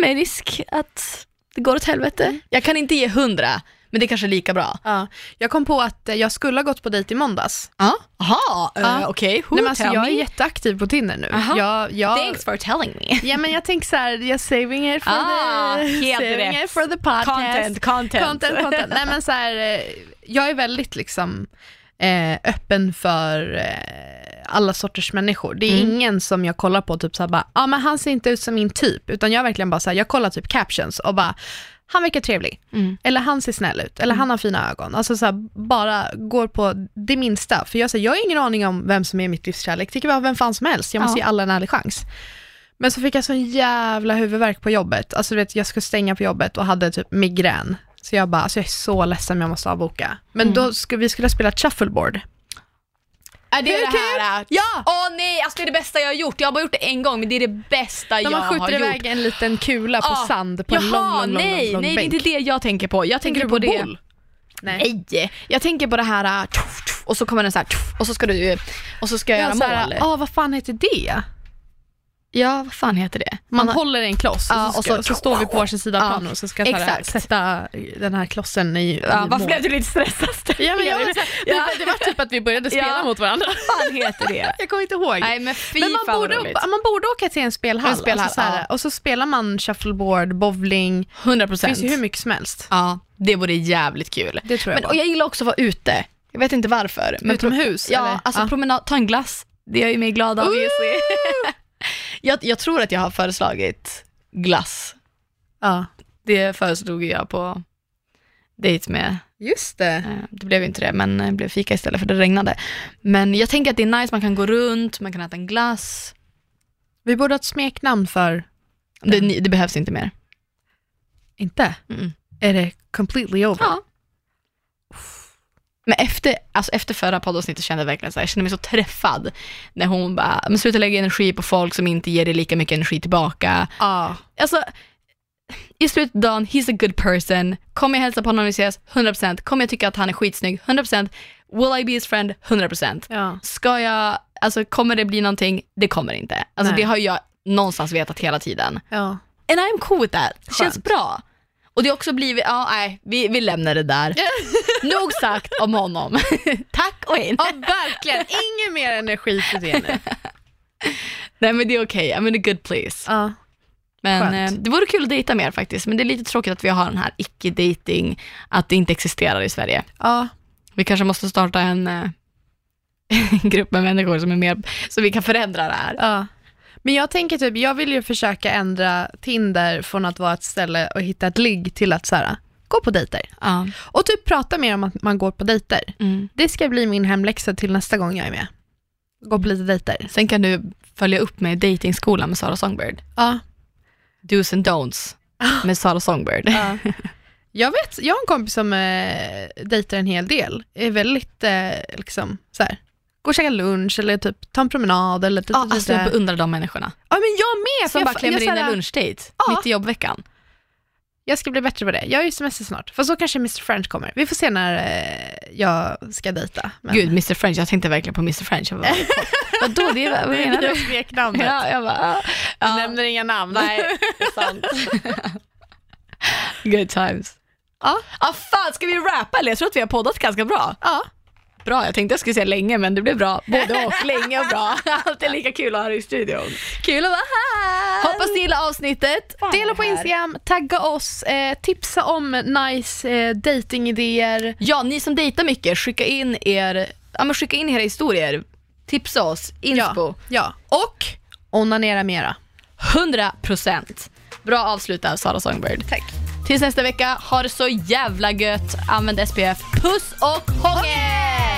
[SPEAKER 2] Med risk att det går åt helvete. Jag kan inte ge hundra, men det är kanske är lika bra.
[SPEAKER 1] Ja. Jag kom på att jag skulle ha gått på dejt i måndags.
[SPEAKER 2] Ja. Jaha,
[SPEAKER 1] Ja.
[SPEAKER 2] eh, okej. Who
[SPEAKER 1] Nej, men alltså, jag är
[SPEAKER 2] me?
[SPEAKER 1] jätteaktiv på Tinder nu.
[SPEAKER 2] Aha.
[SPEAKER 1] Jag, jag,
[SPEAKER 2] Thanks for telling me.
[SPEAKER 1] Ja men jag tänker så här, jag är saving it for
[SPEAKER 2] Ah,
[SPEAKER 1] the, saving it for the podcast.
[SPEAKER 2] Content, content.
[SPEAKER 1] content, content. Nej men så här, eh, jag är väldigt liksom eh, öppen för eh, alla sorters människor. Det är
[SPEAKER 2] Mm.
[SPEAKER 1] ingen som jag kollar på typ så här bara, ja ah, men han ser inte ut som min typ, utan jag verkligen bara så här, jag kollar typ captions och bara, han verkar trevlig,
[SPEAKER 2] Mm.
[SPEAKER 1] eller han ser snäll ut, eller han har fina ögon. Alltså så här, bara går på det minsta. För jag, säger, jag har ingen aning om vem som är mitt livs kärlek, tycker vara vem fan som helst, jag måste
[SPEAKER 2] Ja.
[SPEAKER 1] ge alla en ärlig chans. Men så fick jag sån jävla huvudvärk på jobbet. Alltså du vet, jag skulle stänga på jobbet och hade typ migrän. Så jag bara, alltså jag är så ledsen men jag måste avboka. Men
[SPEAKER 2] Mm.
[SPEAKER 1] då skulle vi skulle spela shuffleboard.
[SPEAKER 2] Är det
[SPEAKER 1] Hur
[SPEAKER 2] det här?
[SPEAKER 1] Ja!
[SPEAKER 2] Åh nej, alltså det är det bästa jag har gjort. Jag har bara gjort det en gång, men det är det bästa
[SPEAKER 1] När
[SPEAKER 2] jag
[SPEAKER 1] man
[SPEAKER 2] har
[SPEAKER 1] skjuter
[SPEAKER 2] gjort.
[SPEAKER 1] iväg en liten kula på
[SPEAKER 2] Ah,
[SPEAKER 1] sand på en
[SPEAKER 2] Jaha,
[SPEAKER 1] lång, lång, lång,
[SPEAKER 2] nej,
[SPEAKER 1] lång, lång
[SPEAKER 2] nej, det är
[SPEAKER 1] bänk.
[SPEAKER 2] inte det jag tänker på. Jag tänker,
[SPEAKER 1] du
[SPEAKER 2] på, det.
[SPEAKER 1] boll? Nej.
[SPEAKER 2] Nej, jag tänker på det här äh, och så kommer den så här och så ska du och så ska jag
[SPEAKER 1] Ja,
[SPEAKER 2] göra mål.
[SPEAKER 1] ah, vad fan heter det?
[SPEAKER 2] Ja, vad fan heter det?
[SPEAKER 1] Man
[SPEAKER 2] har-
[SPEAKER 1] håller i en kloss
[SPEAKER 2] Ja,
[SPEAKER 1] och, så, ska,
[SPEAKER 2] så-
[SPEAKER 1] och så står vi på varsin sida av planen och så ska jag här, sätta den här klossen i,
[SPEAKER 2] ja,
[SPEAKER 1] i
[SPEAKER 2] varför blev du lite stressad?
[SPEAKER 1] Ja, men jag,
[SPEAKER 2] Ja.
[SPEAKER 1] det, var typ att vi började spela mot varandra.
[SPEAKER 2] Vad fan heter det?
[SPEAKER 1] Jag kommer inte ihåg.
[SPEAKER 2] Nej men
[SPEAKER 1] Men man borde, man borde åka till en spelhall,
[SPEAKER 2] En spelhall,
[SPEAKER 1] alltså så här, och så spelar man shuffleboard, bowling,
[SPEAKER 2] 100
[SPEAKER 1] det
[SPEAKER 2] procent.
[SPEAKER 1] finns ju hur mycket som helst.
[SPEAKER 2] Ja, det vore jävligt kul.
[SPEAKER 1] Det tror jag
[SPEAKER 2] Men, och jag gillar också att vara ute. Jag vet inte varför. Men
[SPEAKER 1] Utomhus?
[SPEAKER 2] Ja,
[SPEAKER 1] eller?
[SPEAKER 2] alltså
[SPEAKER 1] ja.
[SPEAKER 2] promenad, ta en glass. Det gör ju mig glad obviously. jag, jag tror att jag har föreslagit glass.
[SPEAKER 1] ja.
[SPEAKER 2] Det föreslog jag på dejt med,
[SPEAKER 1] Just det.
[SPEAKER 2] eh, det blev inte det, men det blev fika istället för det regnade. Men jag tänker att det är nice, man kan gå runt, man kan äta en glass.
[SPEAKER 1] Vi borde ha ett smeknamn för,
[SPEAKER 2] Det, det behövs inte mer.
[SPEAKER 1] inte?
[SPEAKER 2] Mm.
[SPEAKER 1] Är det completely over?
[SPEAKER 2] Ja. Men efter, alltså efter förra poddavsnittet kände jag verkligen så här, jag kände mig så träffad. När hon bara, men sluta lägga energi på folk som inte ger dig lika mycket energi tillbaka.
[SPEAKER 1] Ja.
[SPEAKER 2] Alltså, i slutet av dagen, he's a good person. Kommer jag hälsa på honom när vi ses? 100%. Kommer jag tycka att han är skitsnygg? 100%. Will I be his friend? 100%.
[SPEAKER 1] ja.
[SPEAKER 2] Ska jag, alltså kommer det bli någonting? Det kommer inte. Alltså
[SPEAKER 1] Nej.
[SPEAKER 2] det har jag någonstans vetat hela tiden.
[SPEAKER 1] ja.
[SPEAKER 2] And I'm cool with that. Det känns bra. Och det har också blivit, ja nej, vi, vi lämnar det där. Nog sagt om honom. Tack och in.
[SPEAKER 1] Ja, verkligen. Ingen mer energi till det nu.
[SPEAKER 2] Nej men det är okej, I'm in a good place.
[SPEAKER 1] Ja.
[SPEAKER 2] Men eh, det vore kul att dejta mer faktiskt, men det är lite tråkigt att vi har den här icke-dating, att det inte existerar i Sverige.
[SPEAKER 1] ja.
[SPEAKER 2] Vi kanske måste starta en, eh, en grupp med människor som är mer, så vi kan förändra det här.
[SPEAKER 1] Ja. Men jag tänker typ, jag vill ju försöka ändra Tinder från att vara ett ställe och hitta ett ligg till att så här, gå på dejter.
[SPEAKER 2] Ja.
[SPEAKER 1] Och typ prata mer om att man går på dejter.
[SPEAKER 2] Mm.
[SPEAKER 1] Det ska bli min hemläxa till nästa gång jag är med. Gå på lite dejter.
[SPEAKER 2] Sen kan du följa upp med datingskolan med Sara Songbird.
[SPEAKER 1] Ja.
[SPEAKER 2] Do's and don'ts med Sara Songbird.
[SPEAKER 1] ja. Jag vet, jag har en kompis som eh, dejtar en hel del. Är väldigt, eh, liksom, så här, gå och käka lunch eller typ ta en promenad eller typ
[SPEAKER 2] Ja, alltså
[SPEAKER 1] sådär.
[SPEAKER 2] jag beundrar de människorna.
[SPEAKER 1] Ja men jag med!
[SPEAKER 2] Som
[SPEAKER 1] jag,
[SPEAKER 2] bara
[SPEAKER 1] jag,
[SPEAKER 2] klämmer in
[SPEAKER 1] såhär-
[SPEAKER 2] en lunchdate
[SPEAKER 1] Ja.
[SPEAKER 2] mitt i jobbveckan.
[SPEAKER 1] jag ska bli bättre på det. Jag är ju semester snart. För så kanske Mr French kommer. Vi får se när eh, jag ska dejta. Men...
[SPEAKER 2] Gud, Mr French, jag tänkte verkligen på Mr French. Jag bara, vadå, det är, vad menar du?
[SPEAKER 1] smeknamnet.
[SPEAKER 2] Ja, jag bara, ah.
[SPEAKER 1] Jag
[SPEAKER 2] ja.
[SPEAKER 1] nämner inga namn.
[SPEAKER 2] Nej, det är sant. Good times.
[SPEAKER 1] Ja.
[SPEAKER 2] Ah, fan, ska vi rappa eller? Jag tror att vi har poddat ganska bra.
[SPEAKER 1] ja.
[SPEAKER 2] Bra, jag tänkte jag skulle säga länge men det blev bra. Både och, länge och bra. Alltid lika kul att ha dig i studion.
[SPEAKER 1] Kul att vara här!
[SPEAKER 2] Hoppas ni gillar avsnittet.
[SPEAKER 1] Dela på Instagram, tagga oss, eh, tipsa om nice eh, datingidéer.
[SPEAKER 2] Ja, ni som dejtar mycket, skicka in er, ja, men skicka in era historier. Tipsa oss, inspo.
[SPEAKER 1] Ja. Och onanera mera.
[SPEAKER 2] 100%. Bra avslutat Sara Songbird.
[SPEAKER 1] Tack.
[SPEAKER 2] Tills nästa vecka, ha det så jävla gött. Använd SPF. Puss och hångel!